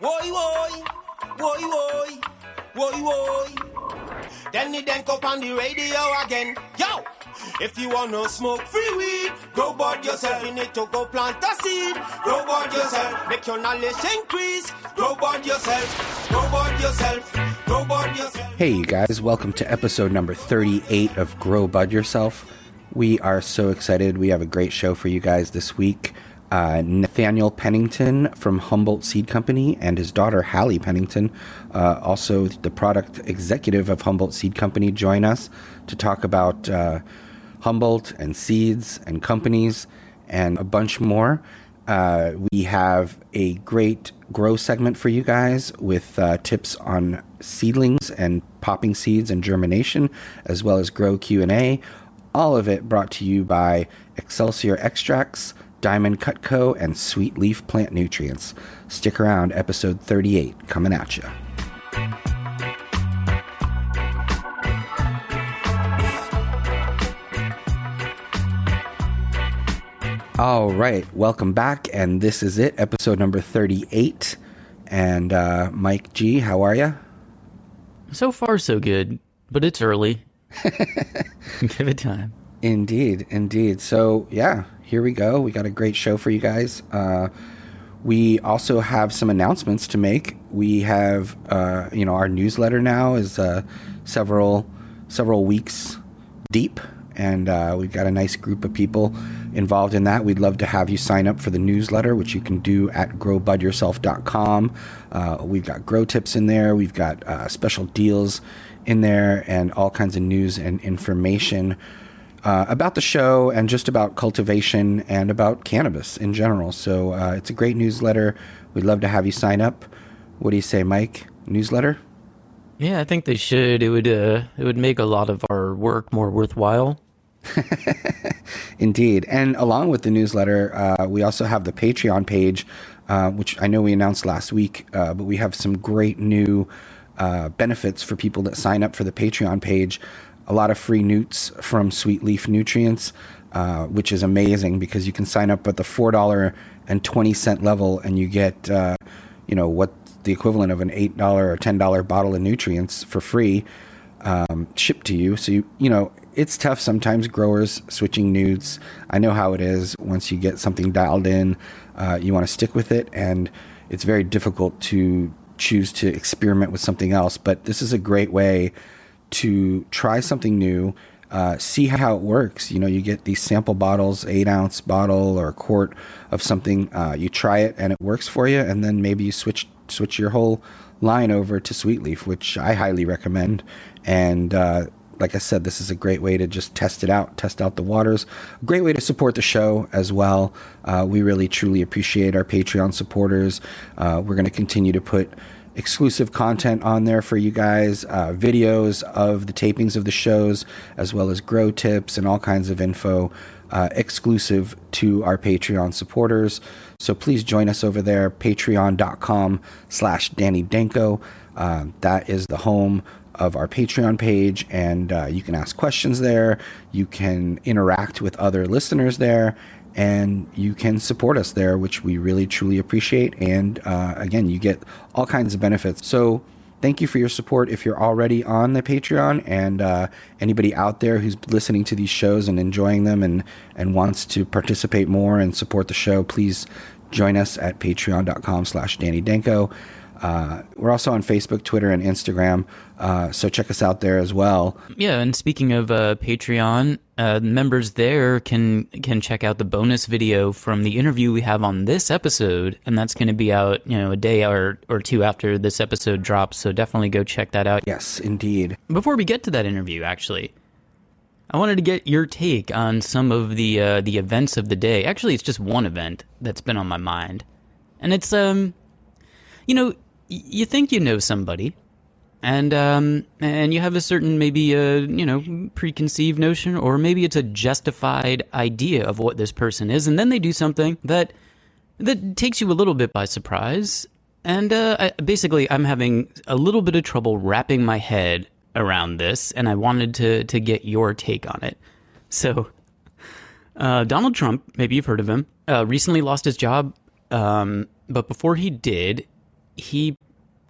Woy woy, woy woy, woy woy. Then the dank up on the radio again. Yo! If you wanna smoke free weed, grow bud yourself. You need to go plant a seed. Grow bud yourself. Make your knowledge increase. Grow bud yourself. Grow bud yourself. Hey, you guys, welcome to episode number 38 of Grow Bud Yourself. We are so excited. We have a great show for you guys this week. Uh, Nathaniel Pennington from Humboldt Seed Company and his daughter Hallie Pennington, uh, also the product executive of Humboldt Seed Company, join us to talk about uh, Humboldt and seeds and companies and a bunch more. Uh, we have a great grow segment for you guys with uh, tips on seedlings and popping seeds and germination, as well as grow Q and A. All of it brought to you by Excelsior Extracts, Diamond Cutco, and Sweet Leaf Plant Nutrients. Stick around, episode 38 coming at you. All right, welcome back, and this is it, episode number 38. And uh, Mike G, how are you? So far, so good, but it's early. Give it time. Indeed, indeed. So, yeah, here we go. We got a great show for you guys. Uh, we also have some announcements to make. We have, uh, you know, our newsletter now is uh, several several weeks deep, and uh, we've got a nice group of people involved in that. We'd love to have you sign up for the newsletter, which you can do at growbudyourself.com. Uh, we've got grow tips in there. We've got uh, special deals in there, and all kinds of news and information uh, about the show and just about cultivation and about cannabis in general. So uh, it's a great newsletter. We'd love to have you sign up. What do you say, Mike? Newsletter? Yeah, I think they should. It would uh, it would make a lot of our work more worthwhile. Indeed. And along with the newsletter, uh, we also have the Patreon page, uh, which I know we announced last week, uh, but we have some great new uh, benefits for people that sign up for the Patreon page. A lot of free newts from Sweet Leaf Nutrients, uh, which is amazing because you can sign up at the $4.20 level and you get, uh, you know, what the equivalent of an $8 or $10 bottle of nutrients for free um, shipped to you. So, you, you know, it's tough sometimes growers switching newts. I know how it is. Once you get something dialed in, uh, you want to stick with it, and it's very difficult to choose to experiment with something else. But this is a great way to try something new, uh, see how it works. You know, you get these sample bottles, eight ounce bottle or a quart of something. Uh, you try it and it works for you, and then maybe you switch switch your whole line over to Sweet Leaf, which I highly recommend. And uh, like I said, this is a great way to just test it out, test out the waters. A great way to support the show as well. Uh, we really truly appreciate our Patreon supporters. Uh, we're going to continue to put exclusive content on there for you guys, uh, videos of the tapings of the shows, as well as grow tips and all kinds of info uh, exclusive to our Patreon supporters. So please join us over there, patreon.com slash Danny Danko. Uh, that is the home of our Patreon page, and uh, you can ask questions there. You can interact with other listeners there, and you can support us there, which we really truly appreciate. And uh, again, you get all kinds of benefits. So thank you for your support if you're already on the Patreon, and uh, anybody out there who's listening to these shows and enjoying them and and wants to participate more and support the show, please join us at patreon.com slash danny danko uh, we're also on Facebook, Twitter, and Instagram, uh, so check us out there as well. Yeah, and speaking of uh, Patreon, uh, members there can can check out the bonus video from the interview we have on this episode, and that's going to be out, you know, a day or or two after this episode drops. So definitely go check that out. Yes, indeed. Before we get to that interview, actually, I wanted to get your take on some of the uh, the events of the day. Actually, it's just one event that's been on my mind, and it's um, you know, you think you know somebody, and um, and you have a certain maybe a you know preconceived notion, or maybe it's a justified idea of what this person is, and then they do something that that takes you a little bit by surprise. And uh, I, basically, I'm having a little bit of trouble wrapping my head around this, and I wanted to to get your take on it. So, uh, Donald Trump, maybe you've heard of him, uh, recently lost his job, um, but before he did, he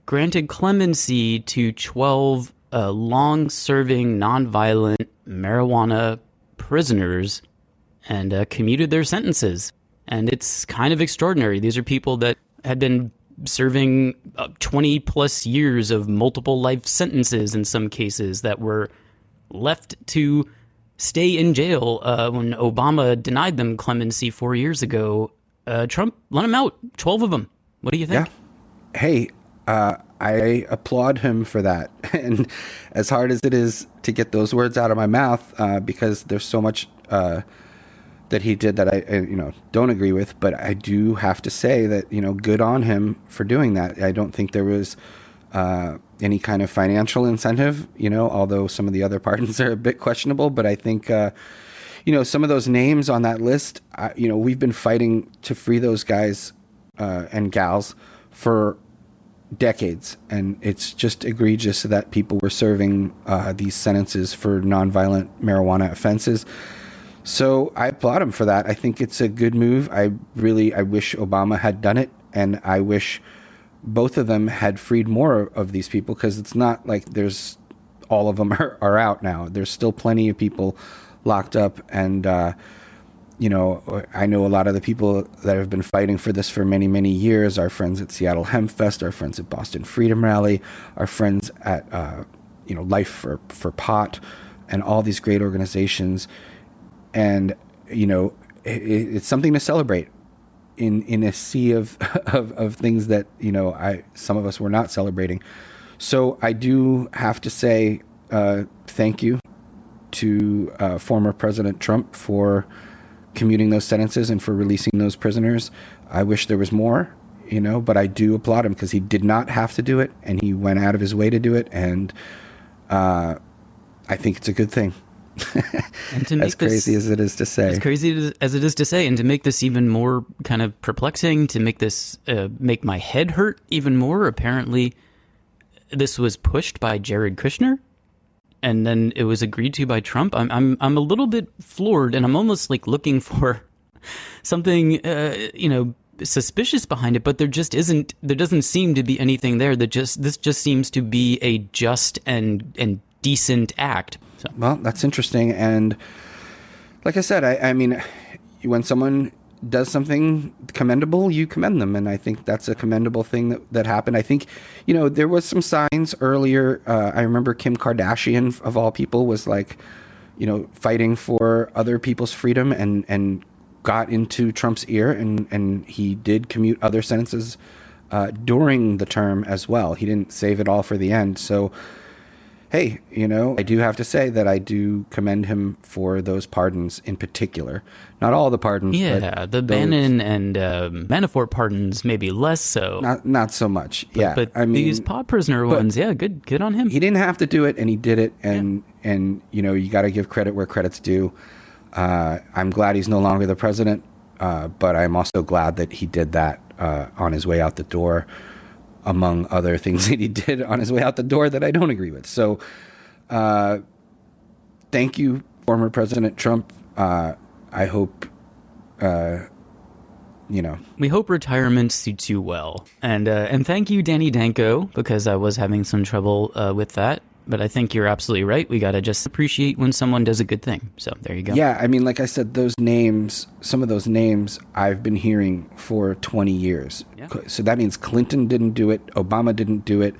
granted clemency to 12 uh, long serving, nonviolent marijuana prisoners and uh, commuted their sentences. And it's kind of extraordinary. These are people that had been serving uh, 20 plus years of multiple life sentences in some cases that were left to stay in jail uh, when Obama denied them clemency four years ago. Uh, Trump let them out, 12 of them. What do you think? Yeah. Hey, uh, I applaud him for that. And as hard as it is to get those words out of my mouth, uh, because there's so much uh, that he did that I, you know, don't agree with, but I do have to say that, you know, good on him for doing that. I don't think there was uh, any kind of financial incentive, you know, although some of the other pardons are a bit questionable, but I think, uh, you know, some of those names on that list, uh, you know, we've been fighting to free those guys uh, and gals for decades, and it's just egregious that people were serving uh, these sentences for nonviolent marijuana offenses. So I applaud him for that. I think it's a good move. I really, I wish Obama had done it, and I wish both of them had freed more of these people because it's not like there's all of them are, are out now. There's still plenty of people locked up, and uh, you know, I know a lot of the people that have been fighting for this for many, many years. Our friends at Seattle Hempfest, our friends at Boston Freedom Rally, our friends at uh, you know Life for for Pot, and all these great organizations. And you know, it, it's something to celebrate in in a sea of, of of things that you know I some of us were not celebrating. So I do have to say uh, thank you to uh, former President Trump for commuting those sentences and for releasing those prisoners. I wish there was more, you know, but I do applaud him because he did not have to do it and he went out of his way to do it. And uh, I think it's a good thing. and to make as crazy this, as it is to say, as crazy as it is to say, and to make this even more kind of perplexing, to make this uh, make my head hurt even more. Apparently, this was pushed by Jared Kushner, and then it was agreed to by Trump. I'm I'm I'm a little bit floored, and I'm almost like looking for something, uh, you know, suspicious behind it. But there just isn't. There doesn't seem to be anything there. That just this just seems to be a just and and decent act. So. Well, that's interesting, and like I said, I, I mean, when someone does something commendable, you commend them, and I think that's a commendable thing that, that happened. I think, you know, there was some signs earlier. Uh, I remember Kim Kardashian, of all people, was like, you know, fighting for other people's freedom, and and got into Trump's ear, and and he did commute other sentences uh, during the term as well. He didn't save it all for the end, so hey, you know, I do have to say that I do commend him for those pardons in particular. Not all the pardons. Yeah, the those, Bannon and uh, Manafort pardons, maybe less so. Not not so much. But, yeah, but I mean, these pod prisoner ones, yeah, good, good on him. He didn't have to do it, and he did it, and yeah. and you know, you got to give credit where credit's due. Uh, I'm glad he's no longer the president, uh, but I'm also glad that he did that uh, on his way out the door among other things that he did on his way out the door that I don't agree with. So, uh, thank you, former President Trump. Uh, I hope, uh, you know, we hope retirement suits you well, and uh, and thank you, Danny Danko, because I was having some trouble uh, with that but I think you're absolutely right. We got to just appreciate when someone does a good thing. So there you go. Yeah, I mean, like I said, those names, some of those names I've been hearing for 20 years. Yeah. So that means Clinton didn't do it, Obama didn't do it,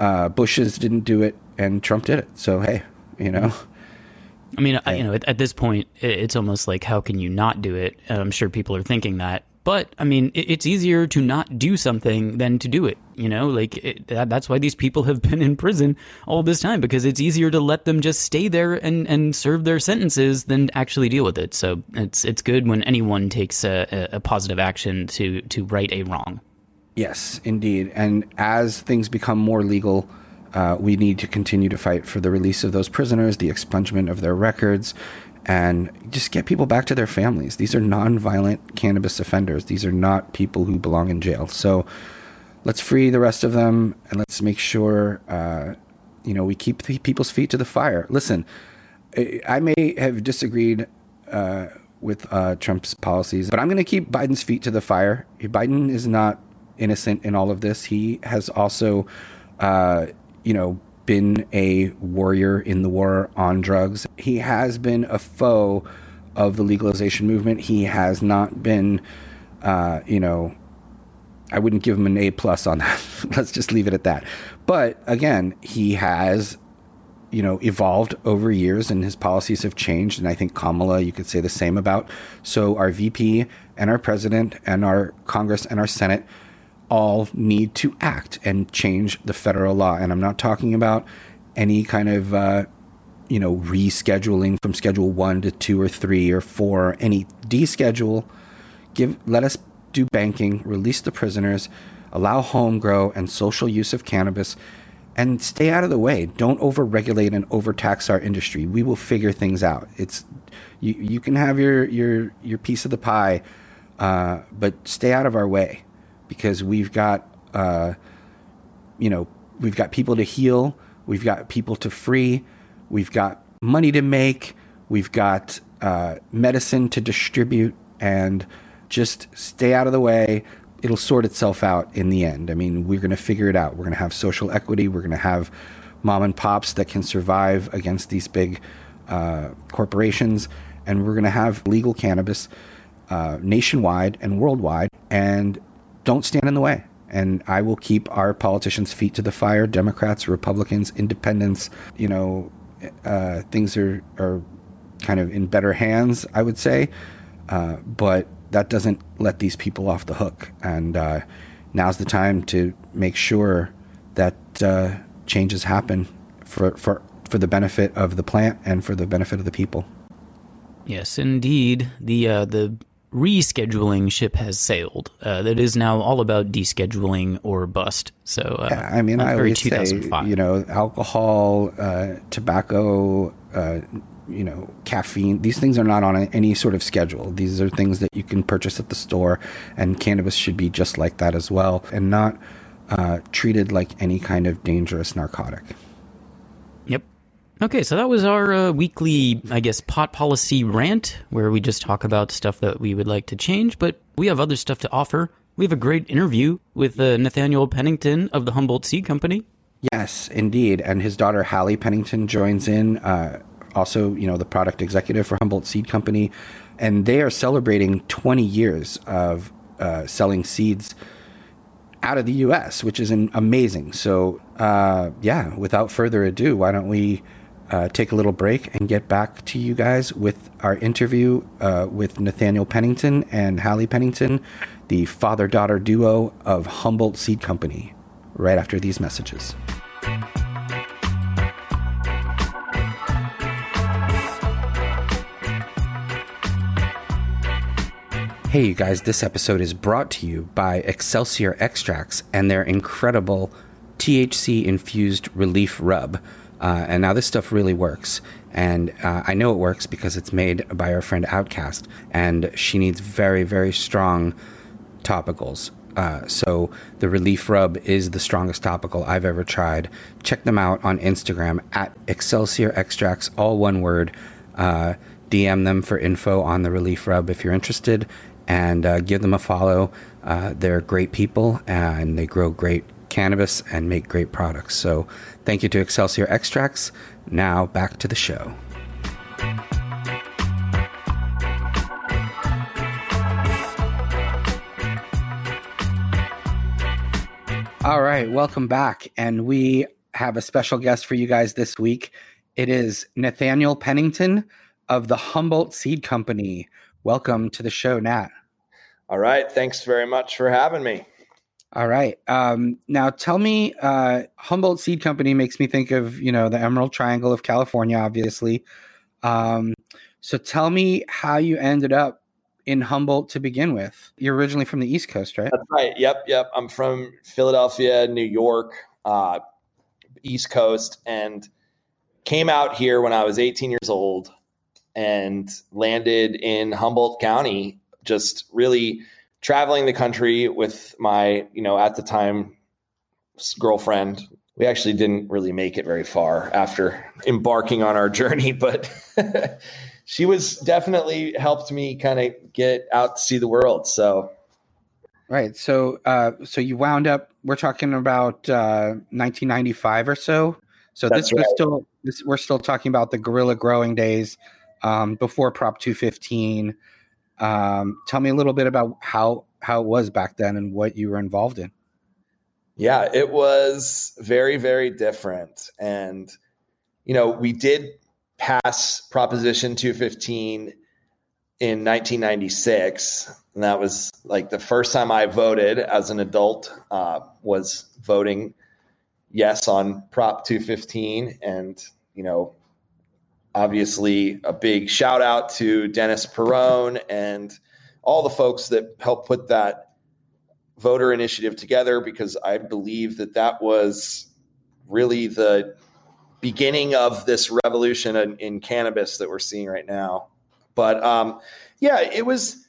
uh, Bush's didn't do it, and Trump did it. So hey, you know. I mean, hey. you know, at, at, this point, it's almost like how can you not do it? I'm sure people are thinking that. But I mean, it's easier to not do something than to do it. You know, like it, that's why these people have been in prison all this time because it's easier to let them just stay there and, and serve their sentences than actually deal with it. So it's it's good when anyone takes a, a positive action to to right a wrong. Yes, indeed. And as things become more legal, uh, we need to continue to fight for the release of those prisoners, the expungement of their records, and just get people back to their families. These are non-violent cannabis offenders. These are not people who belong in jail. So let's free the rest of them and let's make sure uh, you know we keep people's feet to the fire. Listen, I may have disagreed uh, with uh, Trump's policies, but I'm going to keep Biden's feet to the fire. Biden is not innocent in all of this. He has also, uh, you know, been a warrior in the war on drugs. He has been a foe of the legalization movement. He has not been, uh, you know, I wouldn't give him an A plus on that. Let's just leave it at that. But again, he has, you know, evolved over years, and his policies have changed. And I think Kamala, you could say the same about. So our VP and our president and our Congress and our Senate all need to act and change the federal law. And I'm not talking about any kind of, uh, you know, rescheduling from Schedule One to two or three or four. Any deschedule. Give let us do banking, release the prisoners, allow home grow and social use of cannabis, and stay out of the way. Don't overregulate and overtax our industry. We will figure things out. It's you. You can have your your your piece of the pie, uh, but stay out of our way, because we've got uh, you know we've got people to heal, we've got people to free, we've got money to make, we've got uh, medicine to distribute, and just stay out of the way. It'll sort itself out in the end. I mean, we're going to figure it out. We're going to have social equity. We're going to have mom and pops that can survive against these big uh, corporations. And we're going to have legal cannabis uh, nationwide and worldwide. And don't stand in the way. And I will keep our politicians' feet to the fire Democrats, Republicans, independents. You know, uh, things are, are kind of in better hands, I would say. Uh, but that doesn't let these people off the hook. And uh, now's the time to make sure that uh, changes happen for, for, for the benefit of the plant and for the benefit of the people. Yes, indeed. The uh, the rescheduling ship has sailed. Uh, that is now all about descheduling or bust. So, uh, yeah, I mean, I always say, you know, alcohol, uh, tobacco, uh, you know, caffeine. These things are not on any sort of schedule. These are things that you can purchase at the store, and cannabis should be just like that as well, and not uh, treated like any kind of dangerous narcotic. Yep. Okay, so that was our uh, weekly, I guess, pot policy rant, where we just talk about stuff that we would like to change, but we have other stuff to offer. We have a great interview with uh, Nathaniel Pennington of the Humboldt Seed Company. Yes, indeed. And his daughter Hallie Pennington joins in. Uh, also, you know, the product executive for Humboldt Seed Company, and they are celebrating 20 years of uh, selling seeds out of the U.S., which is an, amazing. So, uh, yeah, without further ado, why don't we uh, take a little break and get back to you guys with our interview uh, with Nathaniel Pennington and Hallie Pennington, the father daughter duo of Humboldt Seed Company, right after these messages. Hey, you guys, this episode is brought to you by Excelsior Extracts and their incredible THC infused relief rub. Uh, and now this stuff really works. And uh, I know it works because it's made by our friend Outcast, and she needs very, very strong topicals. Uh, so the Relief Rub is the strongest topical I've ever tried. Check them out on Instagram at Excelsior Extracts, all one word. Uh, DM them for info on the Relief Rub if you're interested and uh, give them a follow. Uh, they're great people and they grow great cannabis and make great products. So thank you to Excelsior Extracts. Now back to the show. All right, welcome back. And we have a special guest for you guys this week. It is Nathaniel Pennington of the Humboldt Seed Company. Welcome to the show, Nat. All right. Thanks very much for having me. All right. Um, now tell me, uh, Humboldt Seed Company makes me think of, you know, the Emerald Triangle of California, obviously. Um, so tell me how you ended up in Humboldt to begin with. You're originally from the East Coast, right? That's right. Yep. Yep. I'm from Philadelphia, New York, uh, East Coast, and came out here when I was 18 years old and landed in Humboldt County just really traveling the country with my, you know, at the time girlfriend. We actually didn't really make it very far after embarking on our journey, but she was definitely helped me kind of get out to see the world. So Right. So, uh, so you wound up. We're talking about uh, 1995 or so. So That's this was right. still. This, we're still talking about the guerrilla growing days um, before Prop 215. Um, tell me a little bit about how how it was back then and what you were involved in. Yeah, it was very, very different. And, you know, we did pass Proposition 215 in 1996. And that was like the first time I voted as an adult, uh, was voting yes on Prop 215. And, you know, obviously a big shout out to Dennis Peron and all the folks that helped put that voter initiative together because I believe that that was really the beginning of this revolution in, in cannabis that we're seeing right now. But um, yeah, it was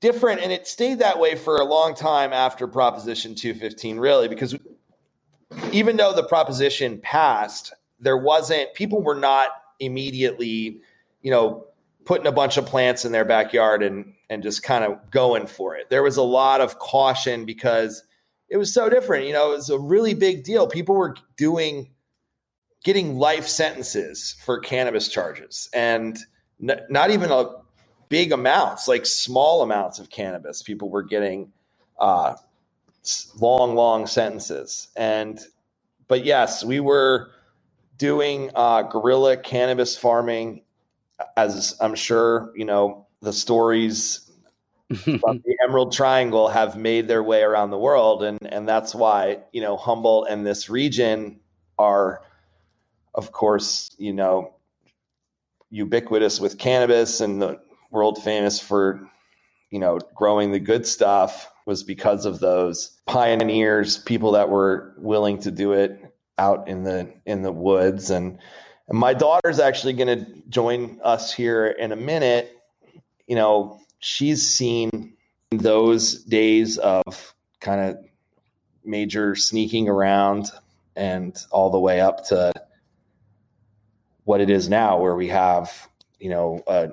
different and it stayed that way for a long time after Proposition 215, really, because even though the proposition passed, there wasn't, people were not immediately, you know, putting a bunch of plants in their backyard and and just kind of going for it. There was a lot of caution because it was so different. You know, it was a really big deal. People were doing getting life sentences for cannabis charges and n- not even a big amounts, like small amounts of cannabis. People were getting uh, long, long sentences. And but yes, we were doing uh, guerrilla cannabis farming as I'm sure you know the stories from the Emerald Triangle have made their way around the world, and and that's why you know Humboldt and this region are, of course, you know, ubiquitous with cannabis and the world famous for you know growing the good stuff was because of those pioneers, people that were willing to do it out in the in the woods and and my daughter's actually going to join us here in a minute. You know, she's seen those days of kind of major sneaking around and all the way up to what it is now, where we have, you know, a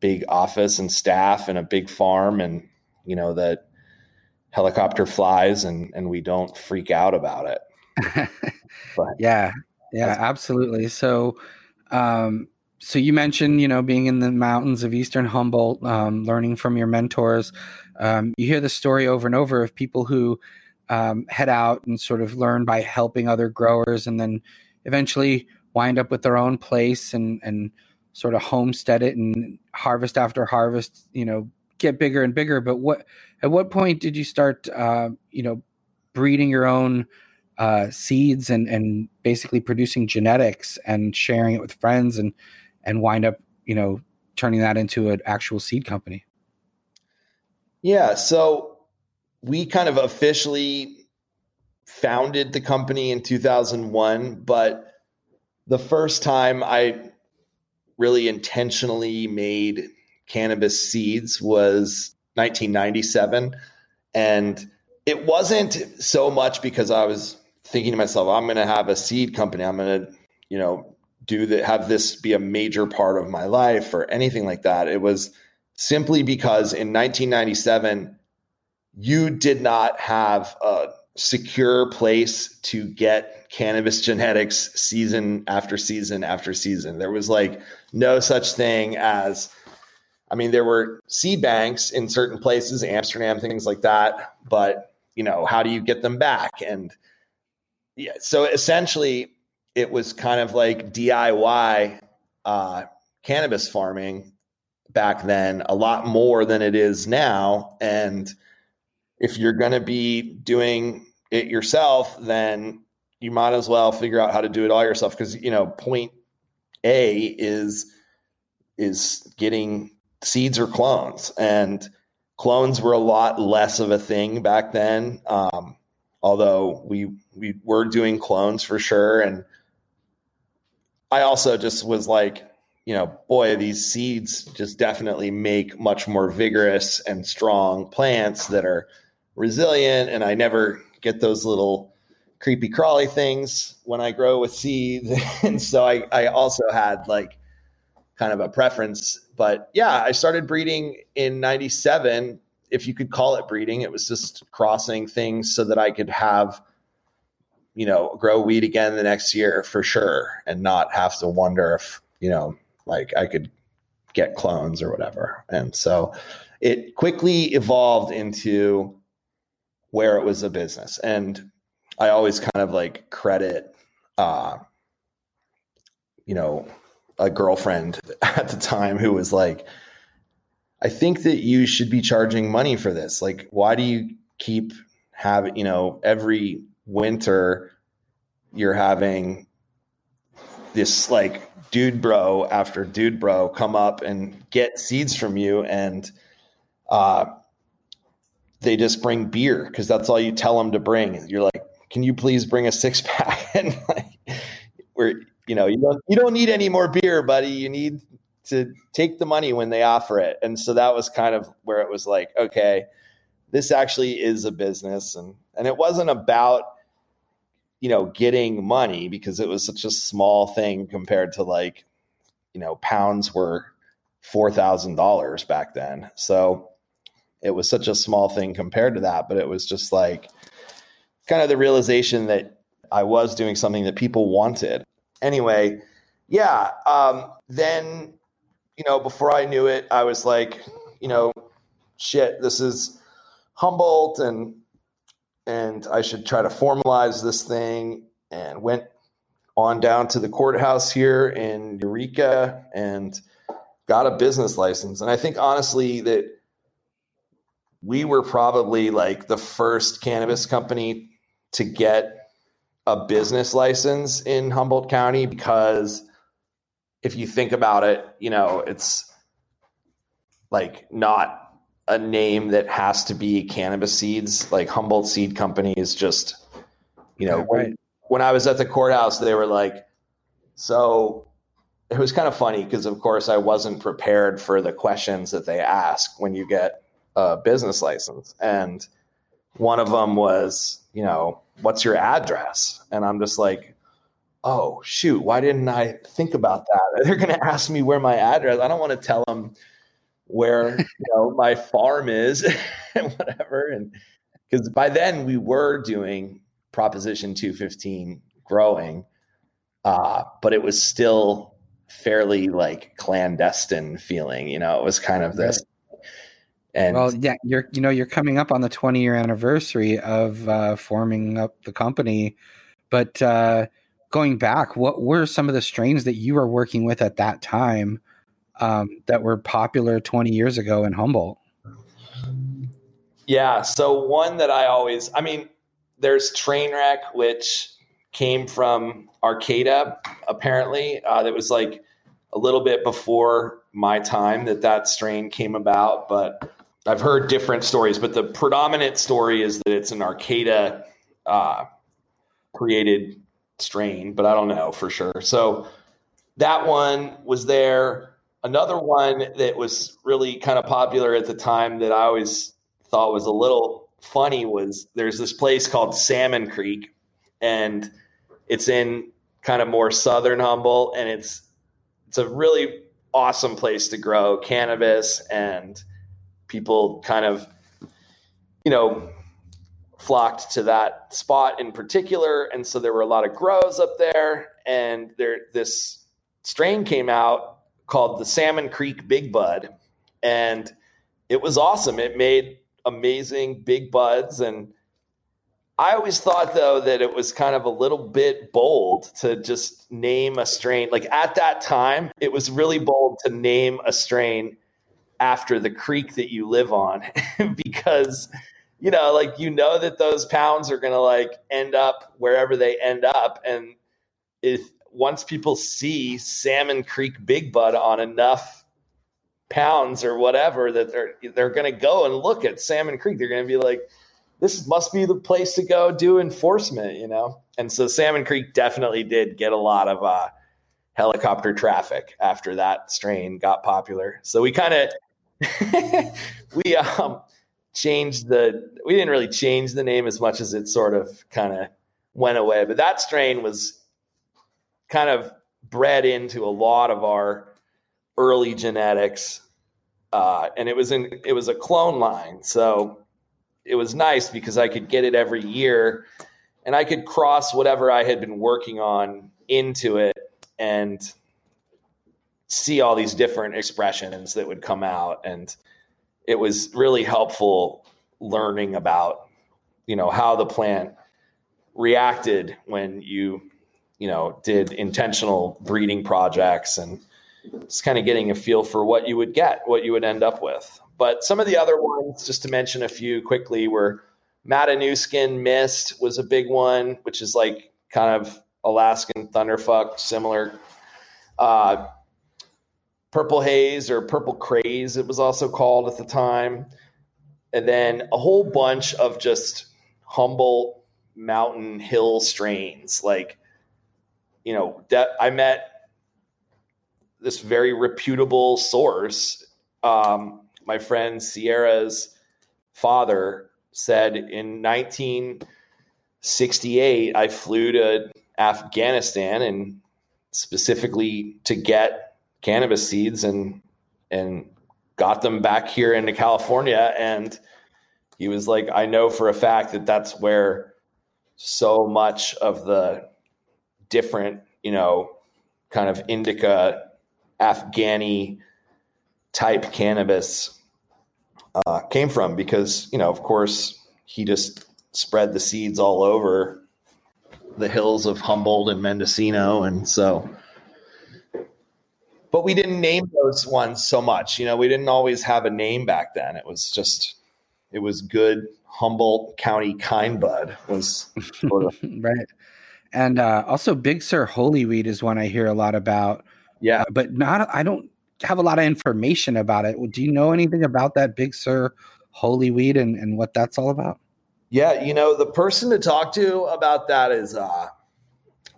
big office and staff and a big farm and, you know, that helicopter flies and, and we don't freak out about it. Yeah, yeah, absolutely. So, um, so you mentioned, you know, being in the mountains of Eastern Humboldt, um, learning from your mentors. Um, you hear the story over and over of people who um, head out and sort of learn by helping other growers, and then eventually wind up with their own place and and sort of homestead it and harvest after harvest. You know, get bigger and bigger. But what at what point did you start, uh, you know, breeding your own? Uh, seeds and and basically producing genetics and sharing it with friends and and wind up you know turning that into an actual seed company. Yeah, so we kind of officially founded the company in 2001, but the first time I really intentionally made cannabis seeds was 1997 and it wasn't so much because I was thinking to myself, I'm going to have a seed company. I'm going to, you know, do that, have this be a major part of my life or anything like that. It was simply because in 1997, you did not have a secure place to get cannabis genetics season after season after season. There was like no such thing as, I mean, there were seed banks in certain places, Amsterdam, things like that. But, you know, how do you get them back? And, yeah, so essentially, it was kind of like DIY uh, cannabis farming back then, a lot more than it is now. And if you're going to be doing it yourself, then you might as well figure out how to do it all yourself because you know point A is is getting seeds or clones, and clones were a lot less of a thing back then. Um, although we we were doing clones for sure. And i also just was like you know boy these seeds just definitely make much more vigorous and strong plants that are resilient. And i never get those little creepy crawly things when i grow with seeds. And so i i also had like kind of a preference. But yeah i started breeding in 97 if you could call it breeding, it was just crossing things so that I could have, you know, grow weed again the next year for sure and not have to wonder if, you know, like I could get clones or whatever. And so it quickly evolved into where it was a business. And I always kind of like credit, uh, you know, a girlfriend at the time who was like, I think that you should be charging money for this. Like, why do you keep having, you know, every winter you're having this like dude bro after dude bro come up and get seeds from you and uh they just bring beer because that's all you tell them to bring. You're like, can you please bring a six pack? and like, we're, you know, you don't, you don't need any more beer, buddy. You need to take the money when they offer it. And so that was kind of where it was like, okay, this actually is a business. And, and it wasn't about, you know, getting money because it was such a small thing compared to like, you know, pounds were $4,000 back then. So it was such a small thing compared to that, but it was just like kind of the realization that I was doing something that people wanted. Anyway, yeah. Um, then, you know, before I knew it, I was like, you know, shit, this is Humboldt and and I should try to formalize this thing and went on down to the courthouse here in Eureka and got a business license. And I think honestly that we were probably like the first cannabis company to get a business license in Humboldt County because if you think about it, you know, it's like not a name that has to be cannabis seeds. Like Humboldt Seed Company is just, you know, Yeah, right. when, when I was at the courthouse, they were like, so it was kind of funny because, of course, I wasn't prepared for the questions that they ask when you get a business license. And one of them was, you know, what's your address? And I'm just like, oh, shoot, why didn't I think about that? They're going to ask me where my address. I don't want to tell them where you know my farm is and whatever and because by then we were doing proposition 215 growing uh but it was still fairly like clandestine feeling you know it was kind of this and Well, yeah, you're you know you're coming up on the 20 year anniversary of uh, forming up the company, but uh, going back, what were some of the strains that you were working with at that time um, that were popular 20 years ago in Humboldt? Yeah. So one that I always, I mean, there's Trainwreck, which came from Arcata, apparently. Uh, that was like a little bit before my time that that strain came about, but I've heard different stories. But the predominant story is that it's an Arcata uh, created strain, but I don't know for sure. So that one was there. Another one that was really kind of popular at the time that I always thought was a little funny was there's this place called Salmon Creek, and it's in kind of more southern Humboldt, and it's it's a really awesome place to grow cannabis, and people kind of you know flocked to that spot in particular, and so there were a lot of grows up there, and there this strain came out called the Salmon Creek Big Bud, and it was awesome. It made amazing big buds and I always thought though that it was kind of a little bit bold to just name a strain. Like at that time, it was really bold to name a strain after the creek that you live on because you know, like you know that those pounds are going to like end up wherever they end up and if once people see Salmon Creek Big Bud on enough pounds or whatever that they're they're going to go and look at Salmon Creek. They're going to be like, this must be the place to go do enforcement, you know. And so Salmon Creek definitely did get a lot of uh, helicopter traffic after that strain got popular. So we kind of we um changed the we didn't really change the name as much as it sort of kind of went away. But that strain was kind of bred into a lot of our early genetics uh, and it was in it was a clone line, so it was nice because I could get it every year, and I could cross whatever I had been working on into it and see all these different expressions that would come out and it was really helpful learning about you know how the plant reacted when you you know did intentional breeding projects and it's kind of getting a feel for what you would get what you would end up with. But some of the other ones just to mention a few quickly were Matanuska mist was a big one which is like kind of alaskan thunderfuck similar uh, purple haze or purple craze it was also called at the time. And then a whole bunch of just Humboldt mountain hill strains like you know i met this very reputable source. Um, my friend sierra's father said in 1968 i flew to afghanistan and specifically to get cannabis seeds and and got them back here into California and he was like I know for a fact that that's where so much of the different, you know, kind of indica Afghani type cannabis uh, came from because, you know, of course, he just spread the seeds all over the hills of Humboldt and Mendocino. And so but we didn't name those ones so much. You know, we didn't always have a name back then. It was just, it was good. Humboldt County Kind Bud was sort of. right. And uh, also, Big Sur Holy Weed is one I hear a lot about. Yeah, uh, but not. I don't have a lot of information about it. Do you know anything about that Big Sur Holy Weed and, and what that's all about? Yeah, you know, the person to talk to about that is uh,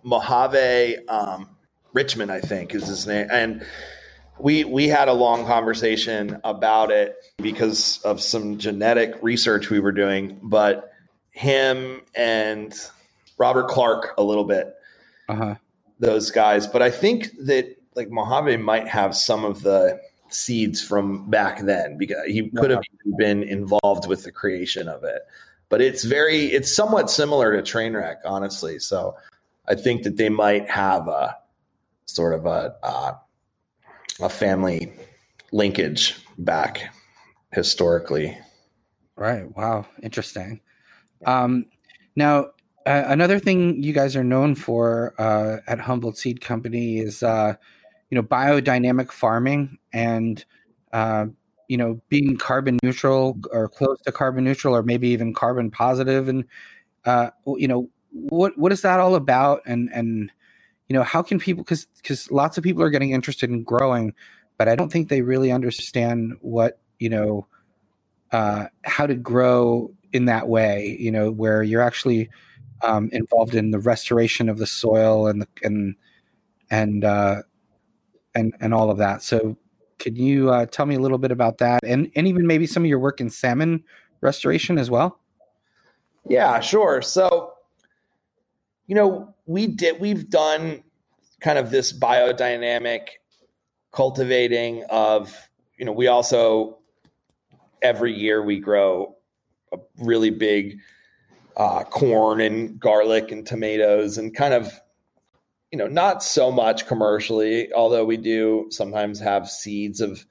Mojave um, Richmond, I think is his name. And we we had a long conversation about it because of some genetic research we were doing, but him and Robert Clarke a little bit. Uh-huh. Those guys, but I think that like Mojave might have some of the seeds from back then because he could have uh-huh. been involved with the creation of it. But it's very it's somewhat similar to Trainwreck, honestly. So I think that they might have a sort of a uh, a family linkage back historically. Right. Wow. Interesting. Um, now, uh, another thing you guys are known for uh, at Humboldt Seed Company is, uh, you know, biodynamic farming and, uh, you know, being carbon neutral or close to carbon neutral or maybe even carbon positive. And, uh, you know, what what is that all about? And and you know, how can people because because lots of people are getting interested in growing, but I don't think they really understand what you know uh, how to grow in that way. You know, where you're actually um, involved in the restoration of the soil and the and and uh, and and all of that. So, can you uh, tell me a little bit about that, and and even maybe some of your work in salmon restoration as well? Yeah, sure. So, you know, we did we've done kind of this biodynamic cultivating of you know we also every year we grow a really big uh, corn and garlic and tomatoes and kind of you know not so much commercially although we do sometimes have seeds of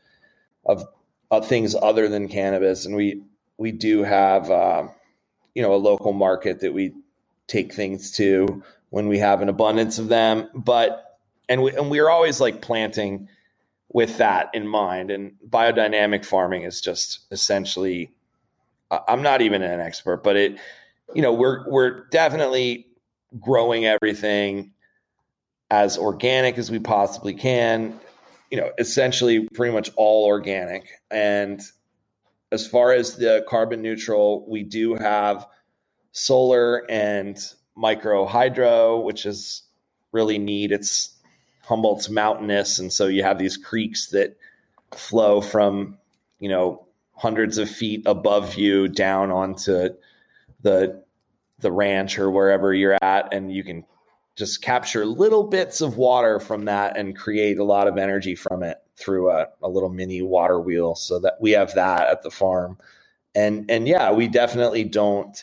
of, of things other than cannabis. And we we do have uh, you know a local market that we take things to when we have an abundance of them. But and we and we're always like planting with that in mind. And biodynamic farming is just essentially I'm not even an expert, but it you know, we're we're definitely growing everything as organic as we possibly can. You know, essentially pretty much all organic. And as far as the carbon neutral, we do have solar and micro hydro, which is really neat. It's Humboldt's mountainous, and so you have these creeks that flow from you know hundreds of feet above you down onto the the ranch or wherever you're at, and you can just capture little bits of water from that and create a lot of energy from it. through a, a little mini water wheel so that we have that at the farm. And and yeah, we definitely don't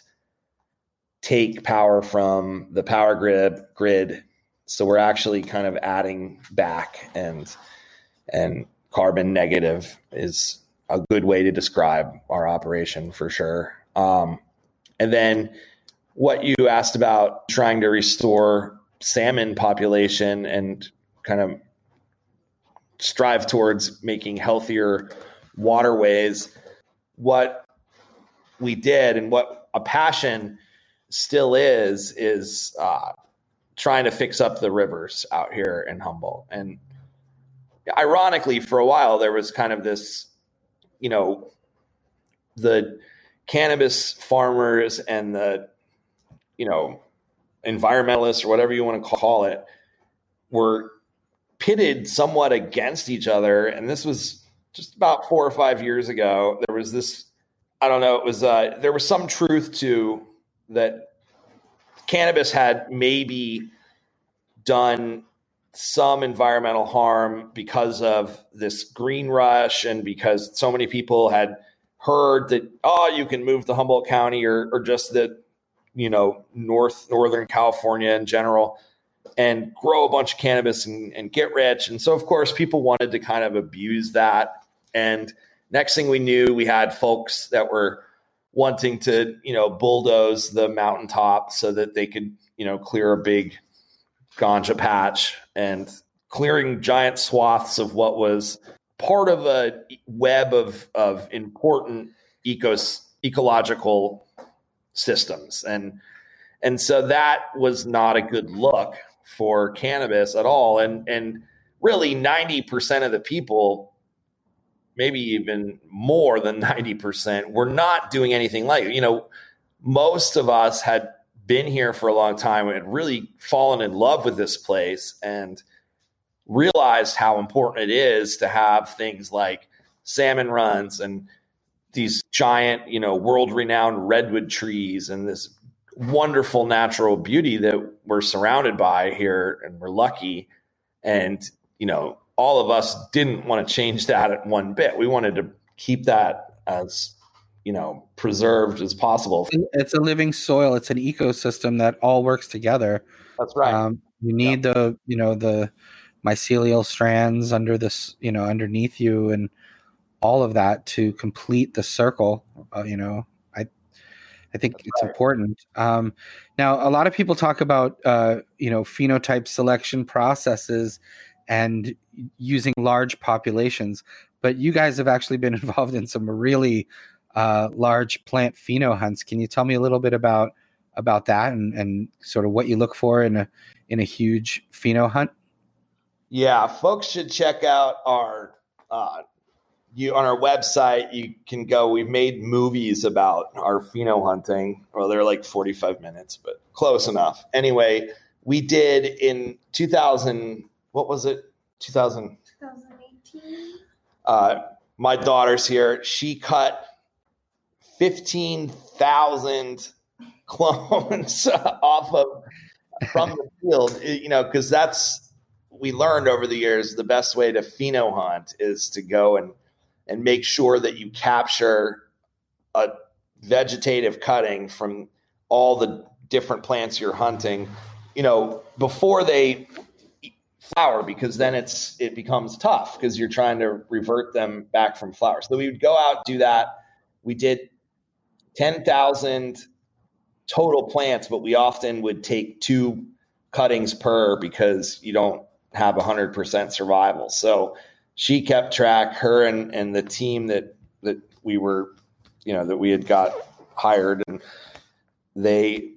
take power from the power grid grid. So we're actually kind of adding back and and carbon negative is a good way to describe our operation for sure. Um, and then what you asked about trying to restore salmon population and kind of strive towards making healthier waterways. What we did and what a passion still is is uh, trying to fix up the rivers out here in Humboldt. And ironically, for a while there was kind of this, you know, the cannabis farmers and the, you know, environmentalists or whatever you want to call it were pitted somewhat against each other. And this was just about four or five years ago. There was this, I don't know, it was, uh, there was some truth to that cannabis had maybe done some environmental harm because of this green rush and because so many people had heard that oh you can move to Humboldt County or or just that you know north northern California in general and grow a bunch of cannabis and, and get rich. And so of course people wanted to kind of abuse that. And next thing we knew we had folks that were wanting to you know bulldoze the mountaintop so that they could you know clear a big ganja patch and clearing giant swaths of what was part of a web of of important ecos ecological systems. And and so that was not a good look for cannabis at all. And and really 90% of the people maybe even more than 90% were not doing anything like you know most of us had been here for a long time and really fallen in love with this place and realized how important it is to have things like salmon runs and these giant, you know, world renowned redwood trees and this wonderful natural beauty that we're surrounded by here and we're lucky. And you know all of us didn't want to change that at one bit we wanted to keep that as you know preserved as possible. It's a living soil. It's an ecosystem that all works together. That's right. Um, you need yeah. the you know the mycelial strands under this you know underneath you and all of that to complete the circle. Uh, you know, I I think That's it's right. important. Um, now, a lot of people talk about uh, you know phenotype selection processes and using large populations, but you guys have actually been involved in some really uh, large plant pheno hunts. Can you tell me a little bit about about that and, and sort of what you look for in a in a huge pheno hunt? Yeah, folks should check out our uh, you on our website. You can go. We've made movies about our pheno hunting. Well, they're like forty five minutes, but close enough. Anyway, we did in two thousand. What was it? 2000, 2018. Uh, my daughter's here. She cut 15,000 clones off of from the field, you know, because that's we learned over the years the best way to pheno hunt is to go and and make sure that you capture a vegetative cutting from all the different plants you're hunting, you know, before they flower because then it's it becomes tough because you're trying to revert them back from flowers. So we would go out do that. We did 10,000 total plants, but we often would take two cuttings per because you don't have 100% survival. So she kept track, her and, and the team that, that we were, you know, that we had got hired and they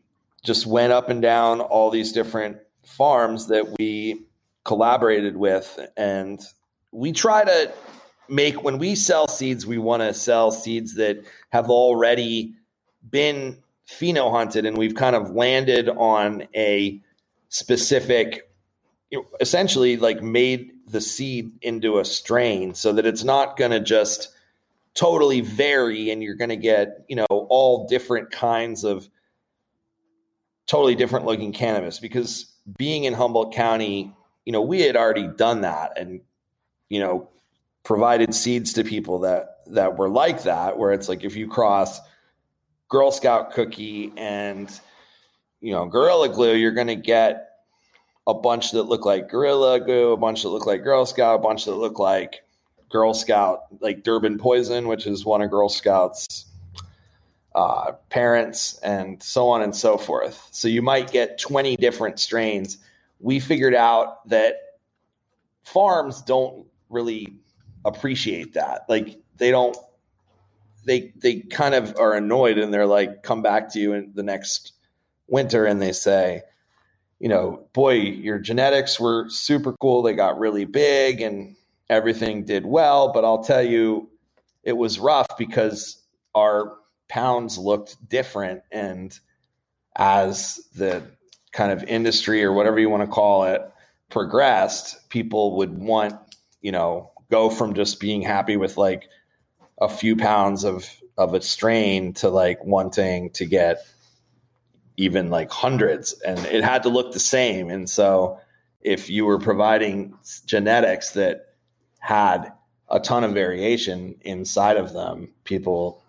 just went up and down all these different farms that we collaborated with. And we try to make when we sell seeds, we want to sell seeds that have already been pheno hunted, and we've kind of landed on a specific, essentially like made the seed into a strain so that it's not going to just totally vary and you're going to get you know all different kinds of totally different looking cannabis because being in Humboldt County, you know, we had already done that and you know provided seeds to people that that were like that, where it's like if you cross Girl Scout cookie and you know Gorilla Glue, you're going to get a bunch that look like Gorilla Glue, a bunch that look like Girl Scout, a bunch that look like Girl Scout, like Durban Poison, which is one of Girl Scouts' uh, parents, and so on and so forth. So you might get 20 different strains. We figured out that farms don't really appreciate that. Like they don't they they kind of are annoyed and they're like come back to you in the next winter and they say, you know, boy, your genetics were super cool. They got really big and everything did well, but I'll tell you it was rough because our pounds looked different and as the kind of industry or whatever you want to call it progressed, people would want, you know, go from just being happy with like a few pounds of of a strain to like wanting to get even like hundreds and it had to look the same. And so if you were providing genetics that had a ton of variation inside of them people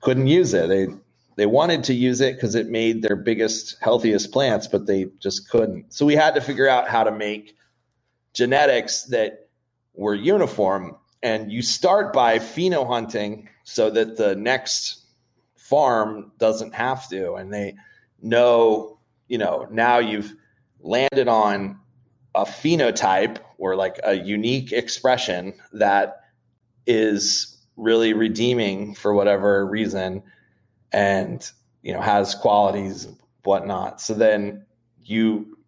couldn't use it. They they wanted to use it because it made their biggest healthiest plants but they just couldn't so we had to figure out how to make genetics that were uniform. And you start by pheno hunting so that the next farm doesn't have to. And they know, you know, now you've landed on a phenotype or like a unique expression that is really redeeming for whatever reason and you know has qualities whatnot so then you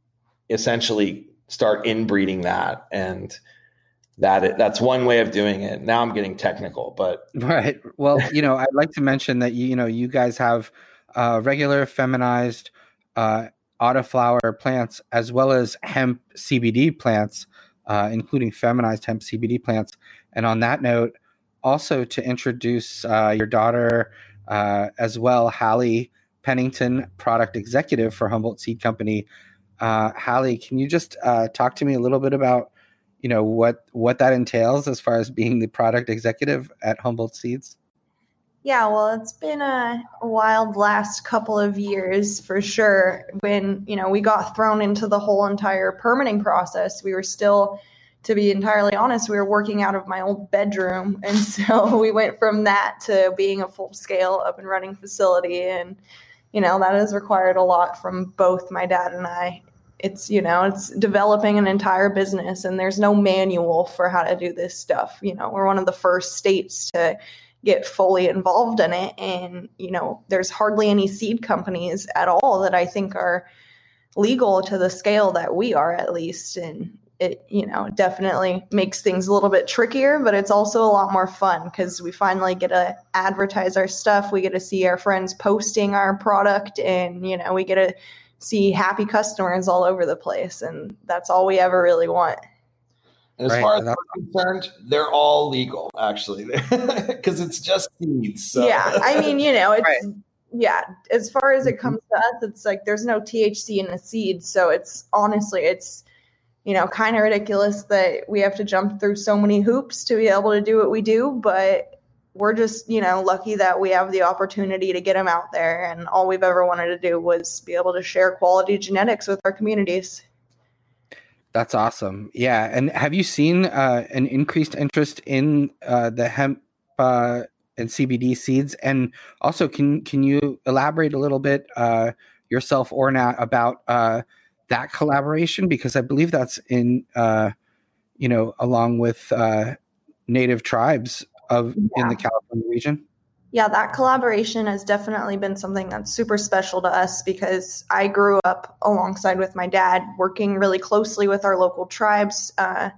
essentially start inbreeding that and that that's one way of doing it. Now I'm getting technical, but right. Well, you know, I'd like to mention that you, know you guys have uh, regular feminized uh, autoflower plants as well as hemp CBD plants, uh, including feminized hemp CBD plants. And on that note, also to introduce uh, your daughter uh, as well, Hallie Pennington, product executive for Humboldt Seed Company. Uh, Hallie, can you just uh, talk to me a little bit about you know what what that entails as far as being the product executive at Humboldt Seeds? Yeah, well, it's been a, wild last couple of years for sure. When you know we got thrown into the whole entire permitting process, we were still, to be entirely honest, we were working out of my old bedroom, and so we went from that to being a full scale up and running facility, and you know that has required a lot from both my dad and I. It's you know it's developing an entire business and there's no manual for how to do this stuff. You know we're one of the first states to get fully involved in it. And you know there's hardly any seed companies at all that i think are legal to the scale that we are at least. And it you know definitely makes things a little bit trickier but it's also a lot more fun because we finally get to advertise our stuff we get to see our friends posting our product and you know we get to see happy customers all over the place, and that's all we ever really want. And as right. far as I'm concerned, they're all legal actually, because it's just seeds. So. Yeah, I mean, you know, it's right. yeah. As far as it mm-hmm. comes to us, it's like there's no THC in the seeds, so it's honestly, it's you know, kind of ridiculous that we have to jump through so many hoops to be able to do what we do, but we're just you know lucky that we have the opportunity to get them out there and all we've ever wanted to do was be able to share quality genetics with our communities. That's awesome. Yeah and have you seen uh, an increased interest in uh, the hemp uh, and cbd seeds? And also can can you elaborate a little bit uh, yourself or not about uh, that collaboration because i believe that's in uh, you know along with native tribes of yeah. in the California region? Yeah, that collaboration has definitely been something that's super special to us because I grew up alongside with my dad, working really closely with our local tribes uh,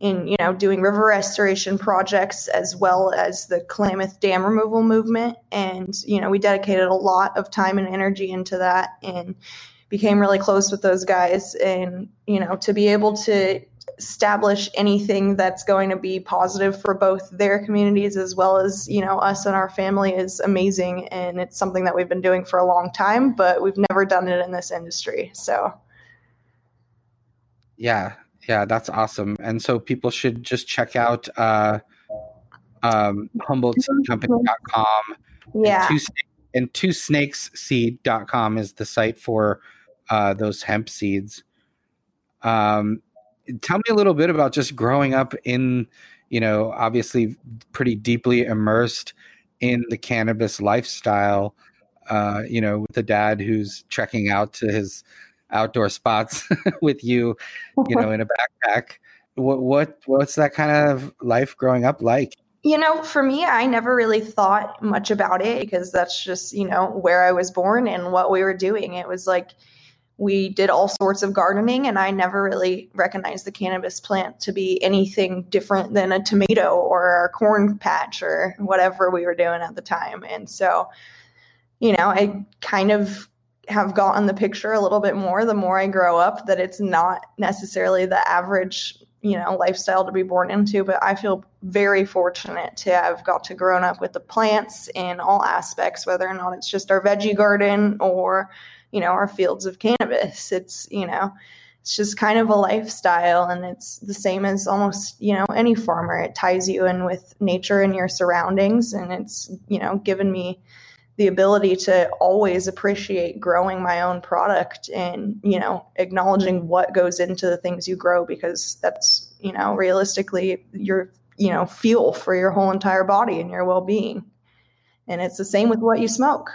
in you know doing river restoration projects as well as the Klamath Dam removal movement, and you know we dedicated a lot of time and energy into that and became really close with those guys and you know to be able to establish anything that's going to be positive for both their communities as well as you know us and our family is amazing and it's something that we've been doing for a long time but we've never done it in this industry so yeah Yeah, that's awesome. And so people should just check out uh, um, HumboldtSeedCompany.com. Yeah. And two, and two snakesseed.com is the site for uh, those hemp seeds. Um, tell me a little bit about just growing up in, you know, obviously pretty deeply immersed in the cannabis lifestyle. Uh, you know, with a dad who's trekking out to his outdoor spots with you, you know, in a backpack. What what what's that kind of life growing up like? You know, for me, I never really thought much about it because that's just, you know, where I was born and what we were doing. It was like we did all sorts of gardening, and I never really recognized the cannabis plant to be anything different than a tomato or a corn patch or whatever we were doing at the time. And so, you know, I kind of have gotten the picture a little bit more the more I grow up that it's not necessarily the average you know lifestyle to be born into but i feel very fortunate to have got to grown up with the plants in all aspects whether or not it's just our veggie garden or you know our fields of cannabis. It's you know it's just kind of a lifestyle and it's the same as almost you know any farmer. It ties you in with nature and your surroundings and it's you know given me the ability to always appreciate growing my own product and you know acknowledging what goes into the things you grow because that's you know realistically your you know fuel for your whole entire body and your well-being. And it's the same with what you smoke.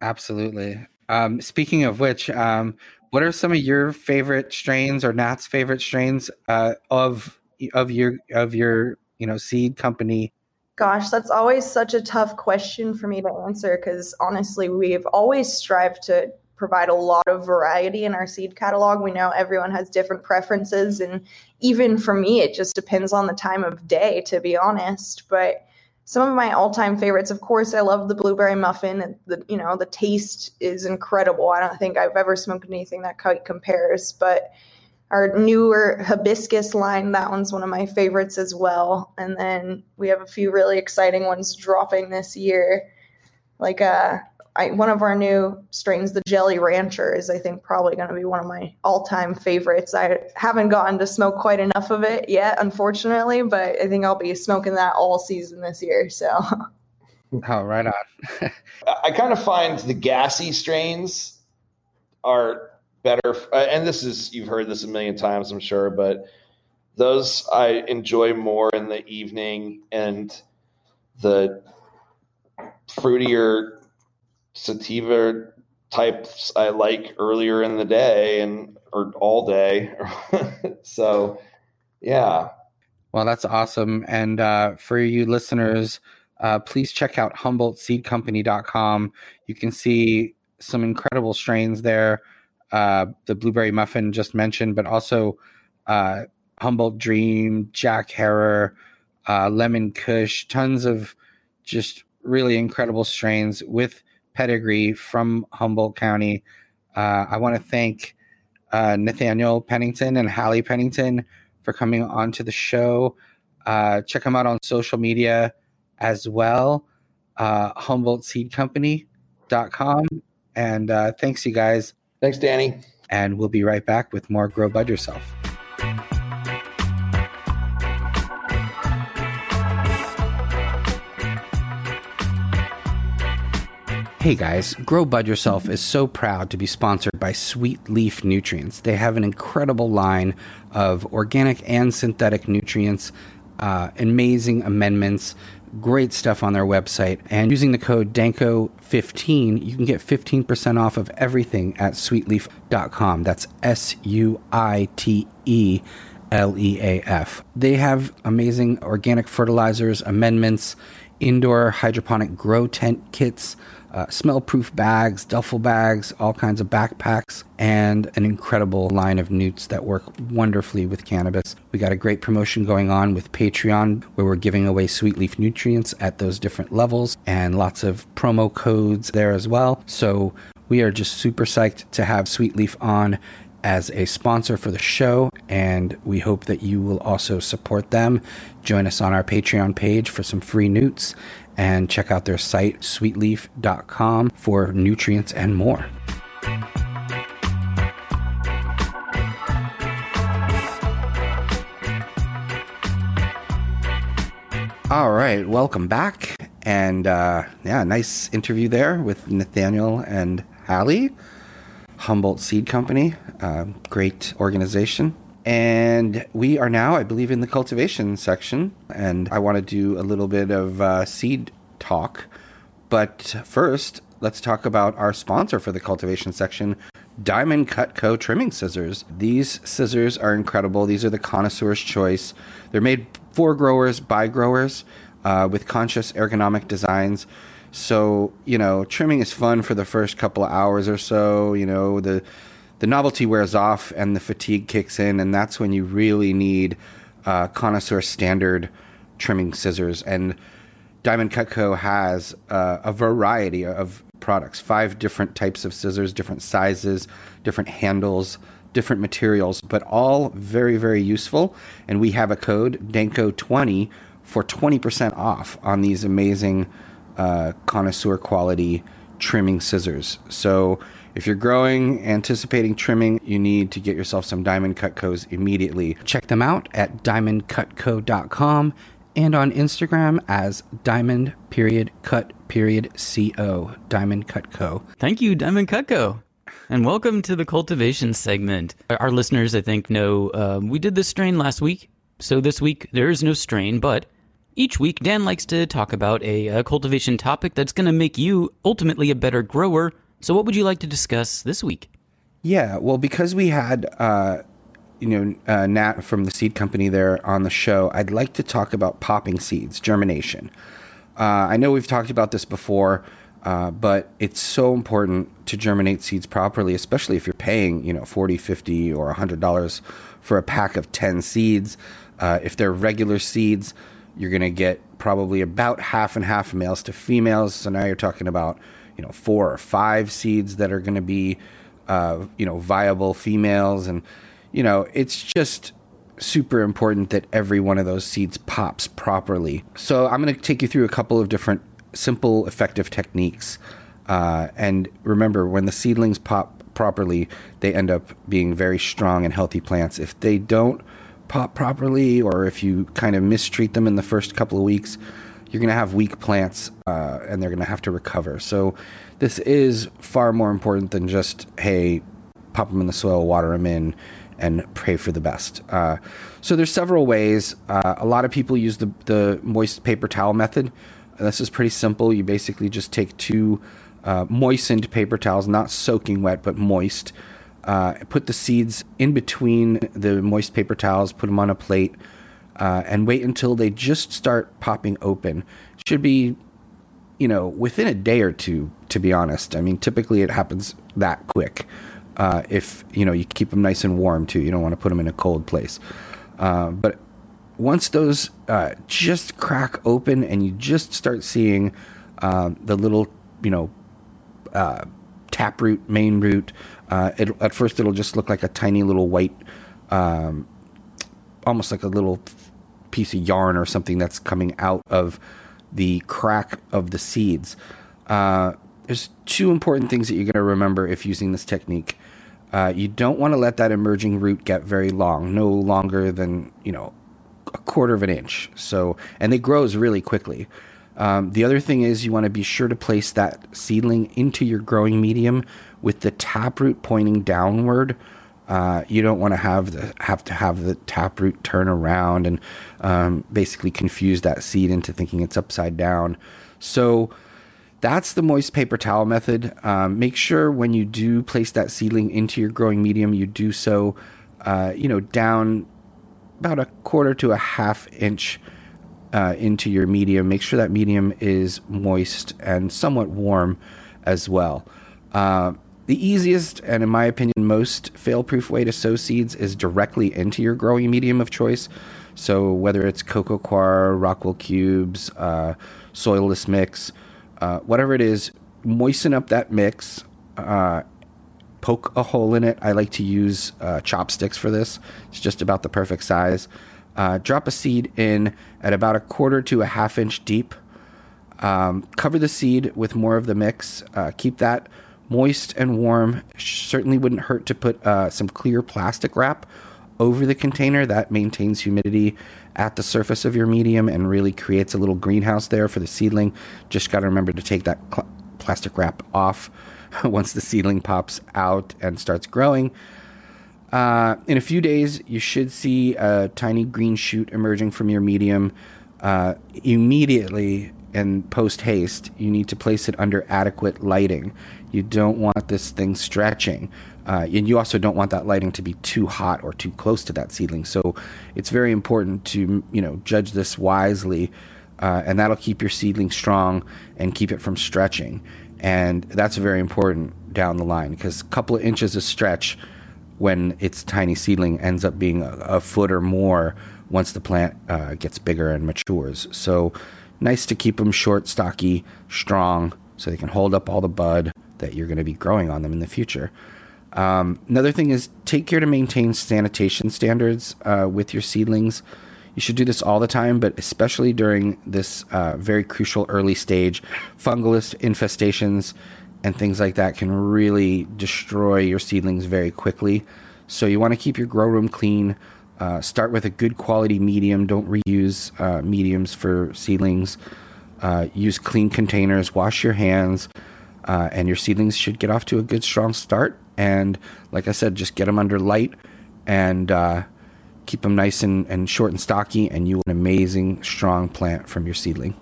Absolutely um, speaking of which um, what are some of your favorite strains or nat's favorite strains uh, of of your of your you know seed company Gosh, that's always such a tough question for me to answer because honestly, we've always strived to provide a lot of variety in our seed catalog. We know everyone has different preferences, and even for me, it just depends on the time of day, to be honest. But some of my all-time favorites, of course, I love the blueberry muffin. The you know the taste is incredible. I don't think I've ever smoked anything that quite compares, but our newer hibiscus line that one's one of my favorites as well and then we have a few really exciting ones dropping this year like uh I, one of our new strains the jelly rancher is i think probably going to be one of my all-time favorites i haven't gotten to smoke quite enough of it yet unfortunately but i think i'll be smoking that all season this year so oh right on i kind of find the gassy strains are better. Uh, and this is you've heard this a million times, I'm sure, but those I enjoy more in the evening, and the fruitier sativa types I like earlier in the day and or all day. so, yeah. Well, that's awesome. And uh, for you listeners, uh, please check out HumboldtSeedCompany.com. You can see some incredible strains there uh, the blueberry muffin just mentioned, but also uh, Humboldt Dream, Jack Herer, uh, Lemon Kush, tons of just really incredible strains with pedigree from Humboldt County. Uh, I want to thank uh, Nathaniel Pennington and Hallie Pennington for coming on to the show. Uh, check them out on social media as well, uh, HumboldtSeedCompany.com. And uh, thanks, you guys. Thanks, Danny. And we'll be right back with more Grow Bud Yourself. Hey guys, Grow Bud Yourself is so proud to be sponsored by Sweet Leaf Nutrients. They have an incredible line of organic and synthetic nutrients, uh, amazing amendments, great stuff on their website. And using the code DANKO15, you can get 15% off of everything at sweetleaf.com. That's S U I T E L E A F. They have amazing organic fertilizers, amendments, indoor hydroponic grow tent kits uh, smell proof bags, duffel bags, all kinds of backpacks, and an incredible line of newts that work wonderfully with cannabis. We got a great promotion going on with Patreon where we're giving away sweet leaf nutrients at those different levels and lots of promo codes there as well. So we are just super psyched to have Sweet Leaf on as a sponsor for the show, and we hope that you will also support them. Join us on our Patreon page for some free newts and check out their site, sweetleaf.com, for nutrients and more. All right, welcome back. And uh, yeah, nice interview there with Nathaniel and Hallie, Humboldt Seed Company. Uh, great organization. And we are now, I believe, in the cultivation section. And I want to do a little bit of uh, seed talk. But first, let's talk about our sponsor for the cultivation section, Diamond Cutco trimming scissors. These scissors are incredible. These are the connoisseur's choice. They're made for growers by growers uh, with conscious ergonomic designs. So you know, trimming is fun for the first couple of hours or so. You know, the the novelty wears off and the fatigue kicks in, and that's when you really need uh, connoisseur standard trimming scissors. And Diamond Cutco has uh, a variety of products five different types of scissors, different sizes, different handles, different materials, but all very, very useful. And we have a code, DANKO20, for 20% off on these amazing uh, connoisseur quality trimming scissors. So if you're growing, anticipating trimming, you need to get yourself some Diamond Cutcos immediately. Check them out at diamondcutco.com and on Instagram as diamond period cut period co diamond cut co. Thank you, Diamond Cutco. And welcome to the cultivation segment. Our listeners, I think, know um, we did this strain last week. So this week, there is no strain, but each week, Dan likes to talk about a, a cultivation topic that's going to make you ultimately a better grower. So, what would you like to discuss this week? Yeah, well, because we had, uh, you know, uh, Nat from the seed company there on the show, I'd like to talk about popping seeds, germination. Uh, I know we've talked about this before, uh, but it's so important to germinate seeds properly, especially if you're paying, you know, 40 50 or $100 for a pack of 10 seeds. Uh, if they're regular seeds, you're going to get probably about half and half males to females. So now you're talking about, you know, four or five seeds that are going to be, uh, you know, viable females. And, you know, it's just super important that every one of those seeds pops properly. So I'm going to take you through a couple of different simple, effective techniques. Uh, and remember, when the seedlings pop properly, they end up being very strong and healthy plants. If they don't pop properly, or if you kind of mistreat them in the first couple of weeks, you're going to have weak plants uh, and they're going to have to recover. So, this is far more important than just, hey, pop them in the soil, water them in, and pray for the best. Uh, so, there's several ways. Uh, a lot of people use the, the moist paper towel method. This is pretty simple. You basically just take two uh, moistened paper towels, not soaking wet, but moist. Uh, put the seeds in between the moist paper towels, put them on a plate, uh, and wait until they just start popping open. Should be, you know, within a day or two, to be honest. I mean, typically it happens that quick. Uh, if, you know, you keep them nice and warm too. You don't want to put them in a cold place. Uh, but once those uh, just crack open and you just start seeing uh, the little, you know, uh, taproot, main root, uh, at first it'll just look like a tiny little white, um, almost like a little piece of yarn or something that's coming out of the crack of the seeds. Uh, there's two important things that you're going to remember if using this technique. Uh, you don't want to let that emerging root get very long, no longer than you know a quarter of an inch. So, and it grows really quickly. Um, the other thing is you want to be sure to place that seedling into your growing medium with the taproot pointing downward. Uh, you don't want to have the have to have the taproot turn around and um, basically confuse that seed into thinking it's upside down. So that's the moist paper towel method. Um, make sure when you do place that seedling into your growing medium, you do so, uh, you know, down about a quarter to a half inch uh, into your medium. Make sure that medium is moist and somewhat warm as well. Uh, the easiest and, in my opinion, most fail proof way to sow seeds is directly into your growing medium of choice. So, whether it's Coco Coir, Rockwool Cubes, uh, soilless mix, uh, whatever it is, moisten up that mix. Uh, poke a hole in it. I like to use uh, chopsticks for this. It's just about the perfect size. Uh, drop a seed in at about a quarter to a half inch deep. Um, cover the seed with more of the mix. Uh, keep that moist and warm. Certainly wouldn't hurt to put uh, some clear plastic wrap over the container. That maintains humidity at the surface of your medium and really creates a little greenhouse there for the seedling. Just got to remember to take that cl- plastic wrap off once the seedling pops out and starts growing. Uh, in a few days, you should see a tiny green shoot emerging from your medium. Uh, immediately and post haste, you need to place it under adequate lighting. You don't want this thing stretching. Uh, and you also don't want that lighting to be too hot or too close to that seedling. So it's very important to you know judge this wisely, uh, and that'll keep your seedling strong and keep it from stretching. And that's very important down the line because a couple of inches of stretch when its tiny seedling ends up being a, a foot or more once the plant uh, gets bigger and matures. So nice to keep them short, stocky, strong, so they can hold up all the bud that you're going to be growing on them in the future. Um, another thing is take care to maintain sanitation standards uh, with your seedlings. You should do this all the time, but especially during this uh, very crucial early stage. Fungal infestations and things like that can really destroy your seedlings very quickly. So you want to keep your grow room clean. Uh, start with a good quality medium. Don't reuse uh, mediums for seedlings. Uh, use clean containers. Wash your hands, uh, and your seedlings should get off to a good, strong start. And like I said, just get them under light and uh, keep them nice and, and short and stocky, and you will an amazing, strong plant from your seedling.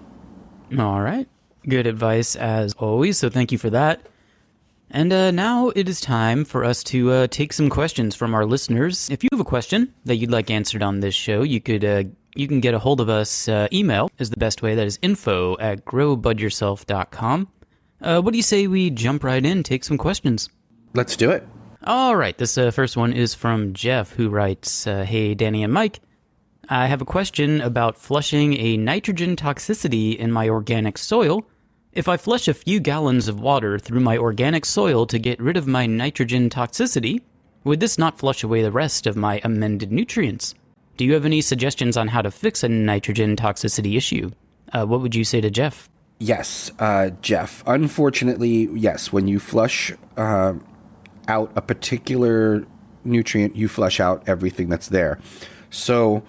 All right. Good advice as always. So thank you for that. And uh, now it is time for us to uh, take some questions from our listeners. If you have a question that you'd like answered on this show, you could uh, you can get a hold of us. Uh, email is the best way. That is info at growbudyourself.com. Uh, what do you say we jump right in, take some questions? Let's do it. All right. This uh, first one is from Jeff, who writes Hey, Danny and Mike. I have a question about flushing a nitrogen toxicity in my organic soil if I flush a few gallons of water through my organic soil to get rid of my nitrogen toxicity, would this not flush away the rest of my amended nutrients? Do you have any suggestions on how to fix a nitrogen toxicity issue? Uh, what would you say to Jeff? Yes, uh, Jeff. Unfortunately, yes, when you flush uh, out a particular nutrient, you flush out everything that's there. So,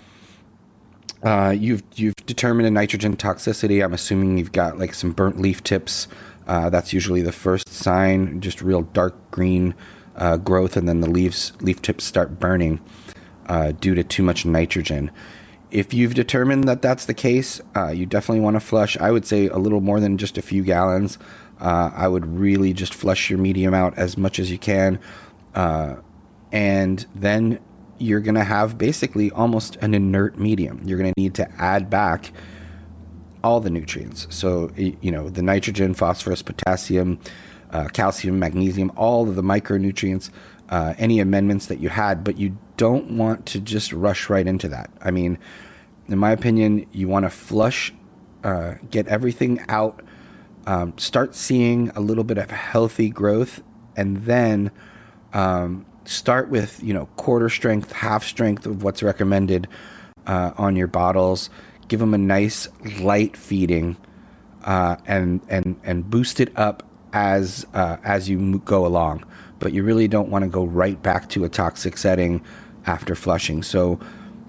uh, you've you've determined a nitrogen toxicity. I'm assuming you've got like some burnt leaf tips. Uh, that's usually the first sign. Just real dark green uh, growth, and then the leaves leaf tips start burning uh, due to too much nitrogen. If you've determined that that's the case, uh, you definitely want to flush. I would say a little more than just a few gallons. Uh, I would really just flush your medium out as much as you can, and then you're going to have basically almost an inert medium. You're going to need to add back all the nutrients. So, you know, the nitrogen, phosphorus, potassium, uh, calcium, magnesium, all of the micronutrients, uh, any amendments that you had, but you don't want to just rush right into that. I mean, in my opinion, you want to flush, uh, get everything out, um, start seeing a little bit of healthy growth, and then um, start with you know quarter strength, half strength of what's recommended uh, on your bottles. Give them a nice light feeding, uh, and and and boost it up as uh, as you go along. But you really don't want to go right back to a toxic setting after flushing. So,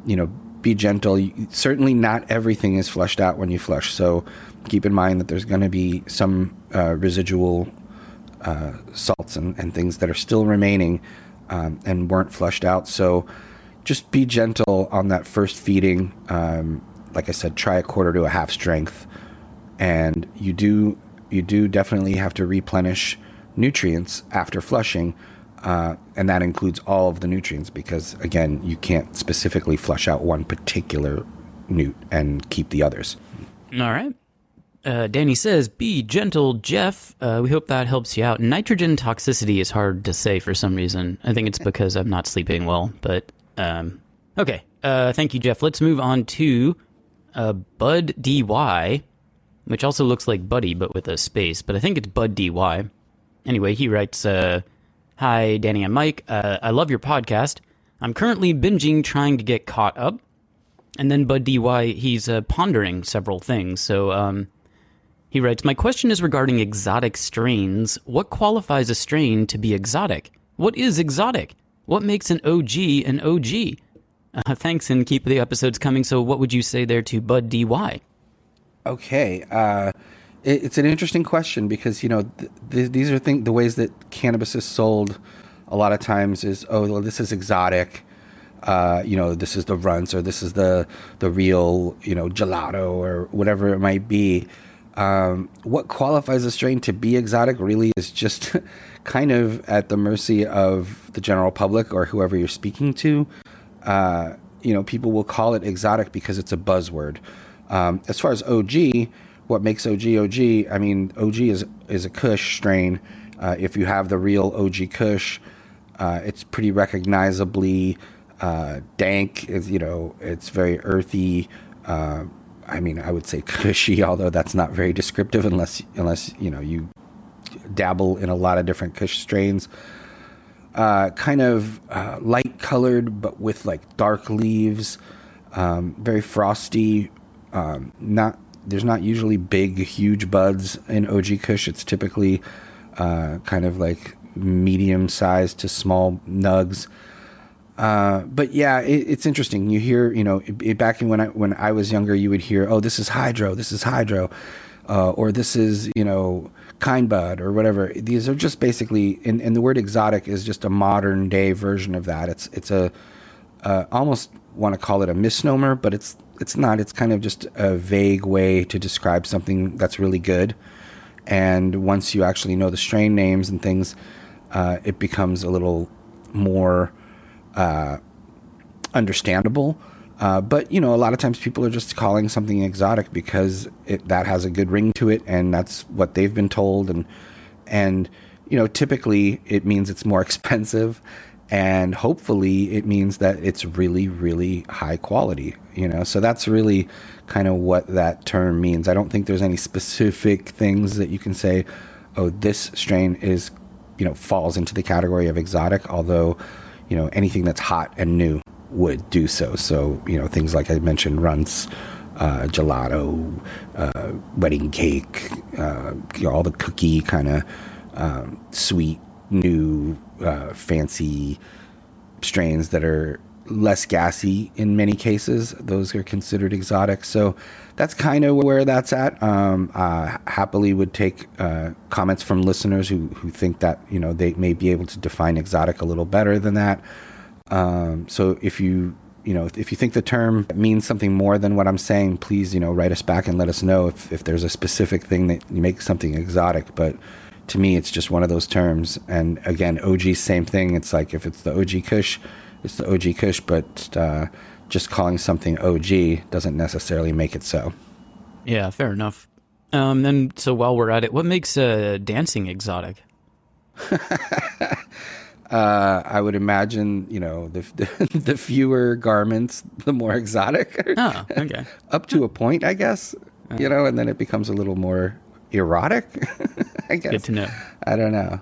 you know, be gentle. Certainly, not everything is flushed out when you flush. So, keep in mind that there's going to be some uh, residual uh, salts and, and things that are still remaining um, and weren't flushed out. So just be gentle on that first feeding. Um, like I said, try a quarter to a half strength, and you do you do definitely have to replenish nutrients after flushing, uh, and that includes all of the nutrients because again, you can't specifically flush out one particular newt and keep the others. All right. Uh, Danny says, "Be gentle, Jeff." Uh, we hope that helps you out. Nitrogen toxicity is hard to say for some reason. I think it's because I'm not sleeping well. But um, okay, uh, thank you, Jeff. Let's move on to uh, Bud Dy, which also looks like Buddy but with a space. But I think it's Bud Dy. Anyway, he writes, uh, "Hi, Danny and Mike. Uh, I love your podcast. I'm currently binging, trying to get caught up." And then Bud Dy, he's pondering several things. So. Um, he writes, My question is regarding exotic strains. What qualifies a strain to be exotic? What is exotic? What makes an OG an OG? Uh, thanks, and keep the episodes coming. So, what would you say there to Bud DY? Okay, uh, it, it's an interesting question because you know th- th- these are the ways that cannabis is sold. A lot of times is oh well, this is exotic. Uh, you know this is the runs or this is the the real you know gelato or whatever it might be. Um, what qualifies a strain to be exotic really is just kind of at the mercy of the general public or whoever you're speaking to. Uh, you know, people will call it exotic because it's a buzzword. Um, as far as OG, what makes OG OG? I mean, OG is is a Kush strain. Uh, if you have the real OG Kush, uh, it's pretty recognizably uh, dank. It's, you know, it's very earthy. Uh, I mean, I would say cushy, although that's not very descriptive unless unless you know you dabble in a lot of different Kush strains. Uh, kind of uh, light colored, but with like dark leaves. Um, very frosty. Um, not there's not usually big, huge buds in OG Kush. It's typically uh, kind of like medium sized to small nugs. Uh, but yeah, it, it's interesting. You hear, you know, it, it, back in when I when I was younger, you would hear, "Oh, this is hydro. This is hydro," uh, or "This is you know kind bud" or whatever. These are just basically, and, and the word exotic is just a modern day version of that. It's it's a uh, almost want to call it a misnomer, but it's it's not. It's kind of just a vague way to describe something that's really good. And once you actually know the strain names and things, uh, it becomes a little more uh, understandable. Uh, but you know, a lot of times people are just calling something exotic because it, that has a good ring to it, and that's what they've been told. And and you know, typically it means it's more expensive, and hopefully it means that it's really, really high quality. You know, so that's really kind of what that term means. I don't think there's any specific things that you can say. Oh, this strain is, you know, falls into the category of exotic, although you know anything that's hot and new would do so. So you know things like I mentioned, Runtz, uh, gelato, uh, wedding cake, uh, you know, all the cookie kind of um, sweet, new, uh, fancy strains that are less gassy in many cases. Those are considered exotic. So that's kind of where that's at. Um, uh, happily would take uh, comments from listeners who, who think that you know they may be able to define exotic a little better than that. Um, so if you you know if you think the term means something more than what I'm saying, please you know write us back and let us know if, if there's a specific thing that makes something exotic. But to me, it's just one of those terms. And again, OG, same thing. It's like if it's the OG Kush it's the OG Kush, but uh, just calling something OG doesn't necessarily make it so. Yeah, fair enough. Um, and so while we're at it, what makes uh, dancing exotic? uh, I would imagine, you know, the, the, the fewer garments, the more exotic. Oh, okay. Up to a point, I guess. You know, and then it becomes a little more erotic. I guess. Good to know. I don't know,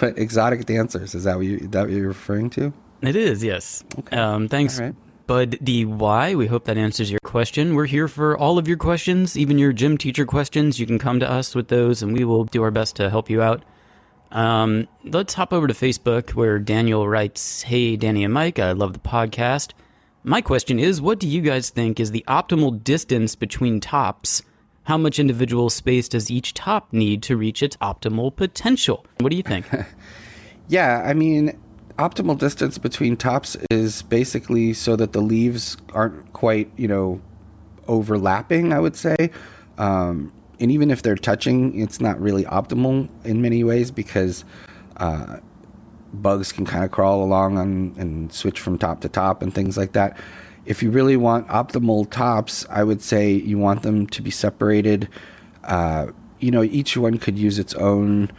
but exotic dancers is that what you that what you're referring to? It is, yes. Okay. Um, thanks, All right. Bud DY. We hope that answers your question. We're here for all of your questions, even your gym teacher questions. You can come to us with those, and we will do our best to help you out. Um, let's hop over to Facebook where Daniel writes Hey, Danny and Mike, I love the podcast. My question is What do you guys think is the optimal distance between tops? How much individual space does each top need to reach its optimal potential? What do you think? Yeah, I mean, optimal distance between tops is basically so that the leaves aren't quite, you know, overlapping, I would say. Um, and even if they're touching, it's not really optimal in many ways because uh, bugs can kind of crawl along on, and switch from top to top and things like that. If you really want optimal tops, I would say you want them to be separated. Uh, you know, each one could use its own,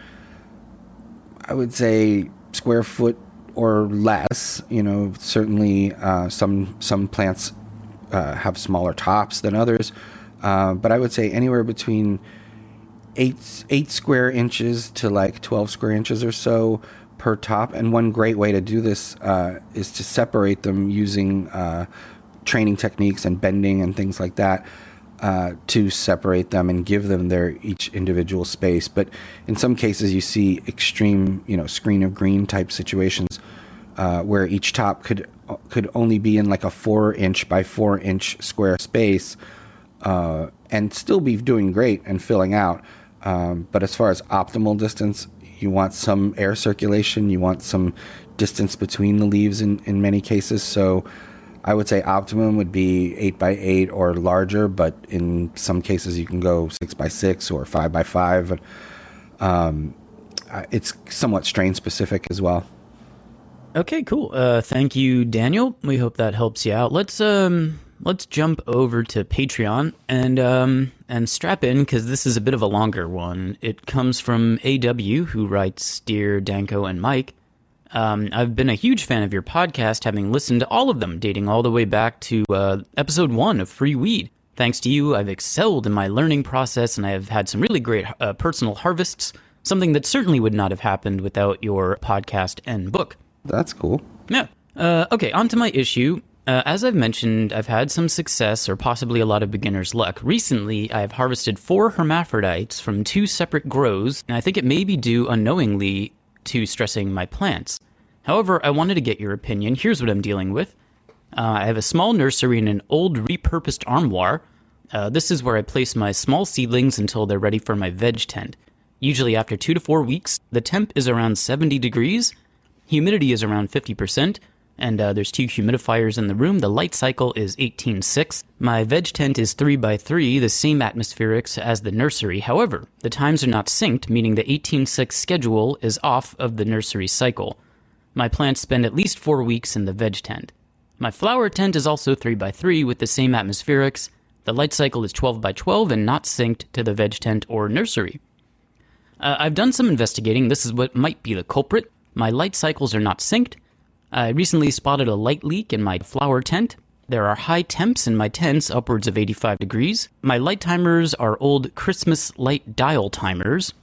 I would say, square foot or less. You know, certainly uh, some some plants uh, have smaller tops than others, uh, but I would say anywhere between eight eight square inches to like twelve square inches or so per top. And one great way to do this uh, is to separate them using uh, training techniques and bending and things like that. Uh, to separate them and give them their each individual space, but in some cases you see extreme, you know, screen of green type situations uh, where each top could could only be in like a four inch by four inch square space, uh, and still be doing great and filling out. Um, but as far as optimal distance, you want some air circulation, you want some distance between the leaves in, in many cases. So I would say optimum would be eight by eight or larger, but in some cases you can go six by six or five by five. Um, it's somewhat strain specific as well. Okay, cool. Uh, thank you, Daniel. We hope that helps you out. Let's um, let's jump over to Patreon and um, and strap in because this is a bit of a longer one. It comes from AW, who writes, "Dear Danko and Mike." Um, I've been a huge fan of your podcast, having listened to all of them, dating all the way back to uh, episode one of Free Weed. Thanks to you, I've excelled in my learning process and I have had some really great uh, personal harvests, something that certainly would not have happened without your podcast and book. That's cool. Yeah. Uh, okay, on to my issue. Uh, as I've mentioned, I've had some success or possibly a lot of beginner's luck. Recently, I've harvested four hermaphrodites from two separate grows, and I think it may be due unknowingly to stressing my plants. However, I wanted to get your opinion. Here's what I'm dealing with. Uh, I have a small nursery in an old repurposed armoire. Uh, this is where I place my small seedlings until they're ready for my veg tent. Usually, after two to four weeks, the temp is around 70 degrees, humidity is around 50%, and uh, there's two humidifiers in the room. The light cycle is 18.6. My veg tent is 3 by 3 the same atmospherics as the nursery. However, the times are not synced, meaning the 18.6 schedule is off of the nursery cycle. My plants spend at least four weeks in the veg tent. My flower tent is also 3 by 3 with the same atmospherics. The light cycle is 12 by 12 and not synced to the veg tent or nursery. Uh, I've done some investigating. This is what might be the culprit. My light cycles are not synced, I recently spotted a light leak in my flower tent. There are high temps in my tents, upwards of 85 degrees. My light timers are old Christmas light dial timers.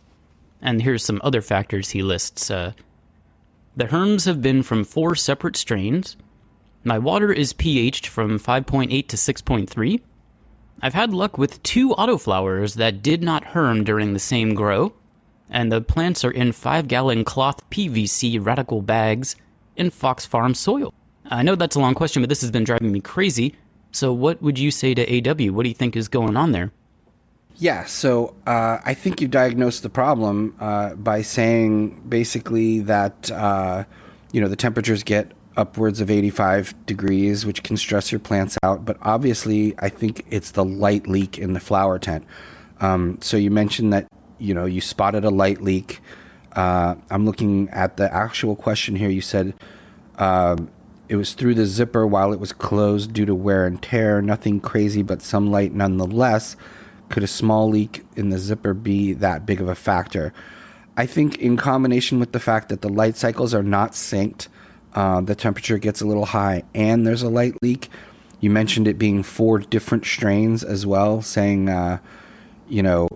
And here's some other factors he lists. Uh, the herms have been from four separate strains. My water is pH'd from 5.8 to 6.3. I've had luck with two autoflowers that did not herm during the same grow. And the plants are in 5 gallon cloth PVC radical bags in Fox Farm soil? I know that's a long question, but this has been driving me crazy. So, what would you say to AW? What do you think is going on there? Yeah, so uh, I think you diagnosed the problem uh, by saying basically that uh, you know the temperatures get upwards of 85 degrees, which can stress your plants out. But obviously, I think it's the light leak in the flower tent. Um, so you mentioned that you know you spotted a light leak. Uh, I'm looking at the actual question here. You said um, it was through the zipper while it was closed due to wear and tear. Nothing crazy, but some light nonetheless. Could a small leak in the zipper be that big of a factor? I think, in combination with the fact that the light cycles are not synced, uh, the temperature gets a little high, and there's a light leak. You mentioned it being four different strains as well, saying, uh, you know,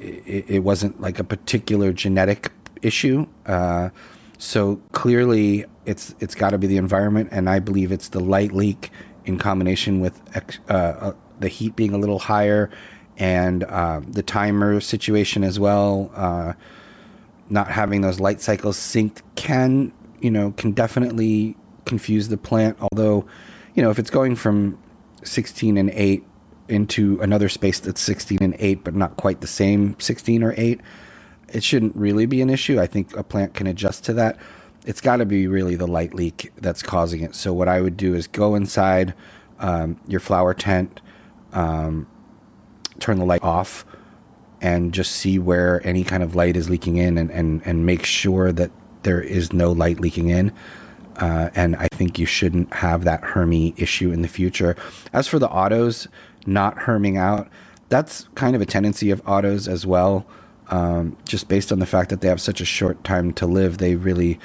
it, it, wasn't like a particular genetic issue. Uh, so clearly, it's it's got to be the environment, and I believe it's the light leak in combination with uh, uh, the heat being a little higher, and uh, the timer situation as well. Uh, not having those light cycles synced can you know can definitely confuse the plant. Although, you know, if it's going from 16 and 8 into another space that's 16 and 8, but not quite the same 16 or 8 it shouldn't really be an issue. I think a plant can adjust to that. It's got to be really the light leak that's causing it. So what I would do is go inside um, your flower tent, um, turn the light off, and just see where any kind of light is leaking in, and and, and make sure that there is no light leaking in. Uh, and I think you shouldn't have that Hermy issue in the future. As for the autos not herming out, that's kind of a tendency of autos as well um, just based on the fact that they have such a short time to live, they really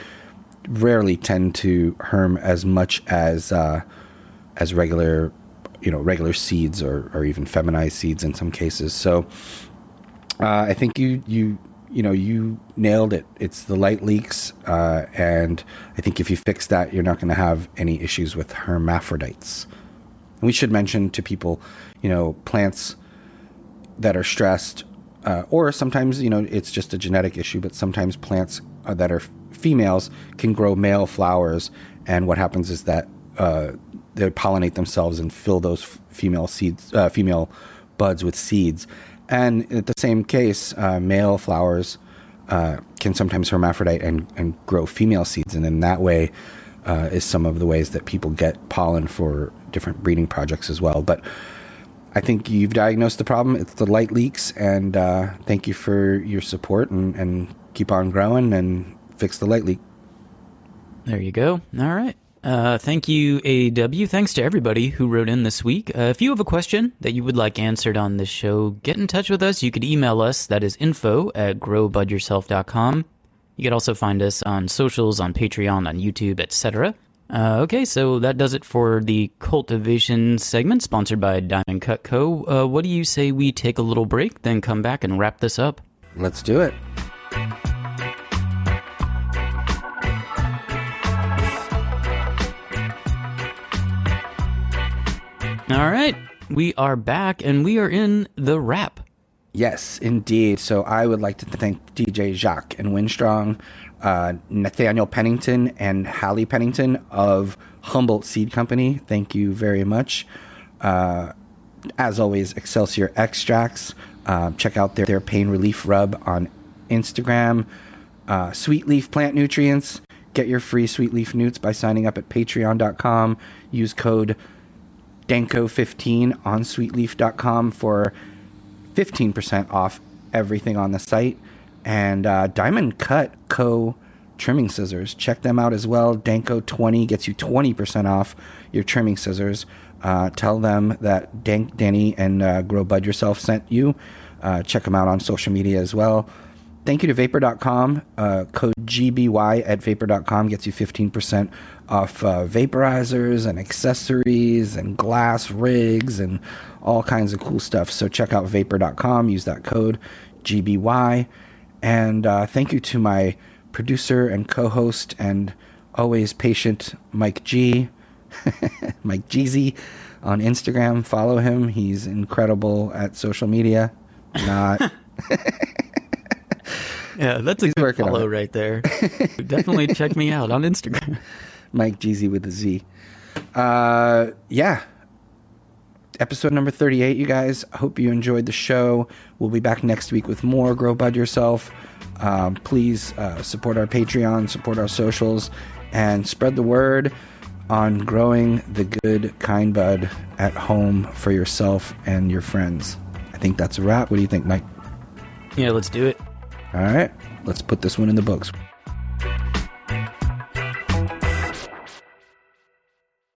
rarely tend to herm as much as uh, as regular, you know, regular seeds or, or even feminized seeds in some cases. So uh, I think you you you know you nailed it. It's the light leaks, uh, and I think if you fix that, you're not going to have any issues with hermaphrodites. And we should mention to people, you know, plants that are stressed uh, or sometimes you know it's just a genetic issue but sometimes plants uh, that are females can grow male flowers and what happens is that uh, they pollinate themselves and fill those female seeds, uh, female buds with seeds. And in the same case, uh, male flowers uh, can sometimes hermaphrodite and, and grow female seeds, and in that way is some of the ways that people get pollen for different breeding projects as well. But I think you've diagnosed the problem. It's the light leaks, and uh, thank you for your support and, and keep on growing and fix the light leak. There you go. All right. Uh, thank you, AW. Thanks to everybody who wrote in this week. Uh, if you have a question that you would like answered on this show, get in touch with us. You could email us. That is info at growbudyourself.com. You could also find us on socials, on Patreon, on YouTube, etc. Uh, okay, so that does it for the cultivation segment sponsored by Diamond Cut Co. Uh, what do you say we take a little break, then come back and wrap this up? Let's do it. All right, we are back and we are in the wrap. Yes, indeed. So I would like to thank DJ Jacques and Winstrong, uh, Nathaniel Pennington, and Hallie Pennington of Humboldt Seed Company. Thank you very much. Uh, as always, Excelsior Extracts. Uh, check out their, their pain relief rub on Instagram. Uh, Sweet Leaf Plant Nutrients. Get your free Sweet Leaf Nutes by signing up at patreon.com. Use code DANKO15 on sweetleaf.com for 15% off everything on the site. And uh, Diamond Cut Co. trimming scissors. Check them out as well. Danko 20 gets you 20% off your trimming scissors. Uh, tell them that Dank, Danny, and uh, Grow Bud Yourself sent you. Uh, check them out on social media as well. Thank you to Vapor.com. Uh, code GBY at Vapor.com gets you 15% off uh, vaporizers and accessories and glass rigs and all kinds of cool stuff. So check out Vapor.com. Use that code GBY. And uh, thank you to my producer and co host and always patient Mike G. Mike Jeezy on Instagram. Follow him. He's incredible at social media. Not. Yeah, that's a He's good follow right there. Definitely check me out on Instagram. Mike Jeezy with a Z. Uh, yeah. Episode number 38, you guys. I hope you enjoyed the show. We'll be back next week with more Grow Bud Yourself. Um, please uh, support our Patreon, support our socials, and spread the word on growing the good, kind bud at home for yourself and your friends. I think that's a wrap. What do you think, Mike? Yeah, let's do it. All right, let's put this one in the books.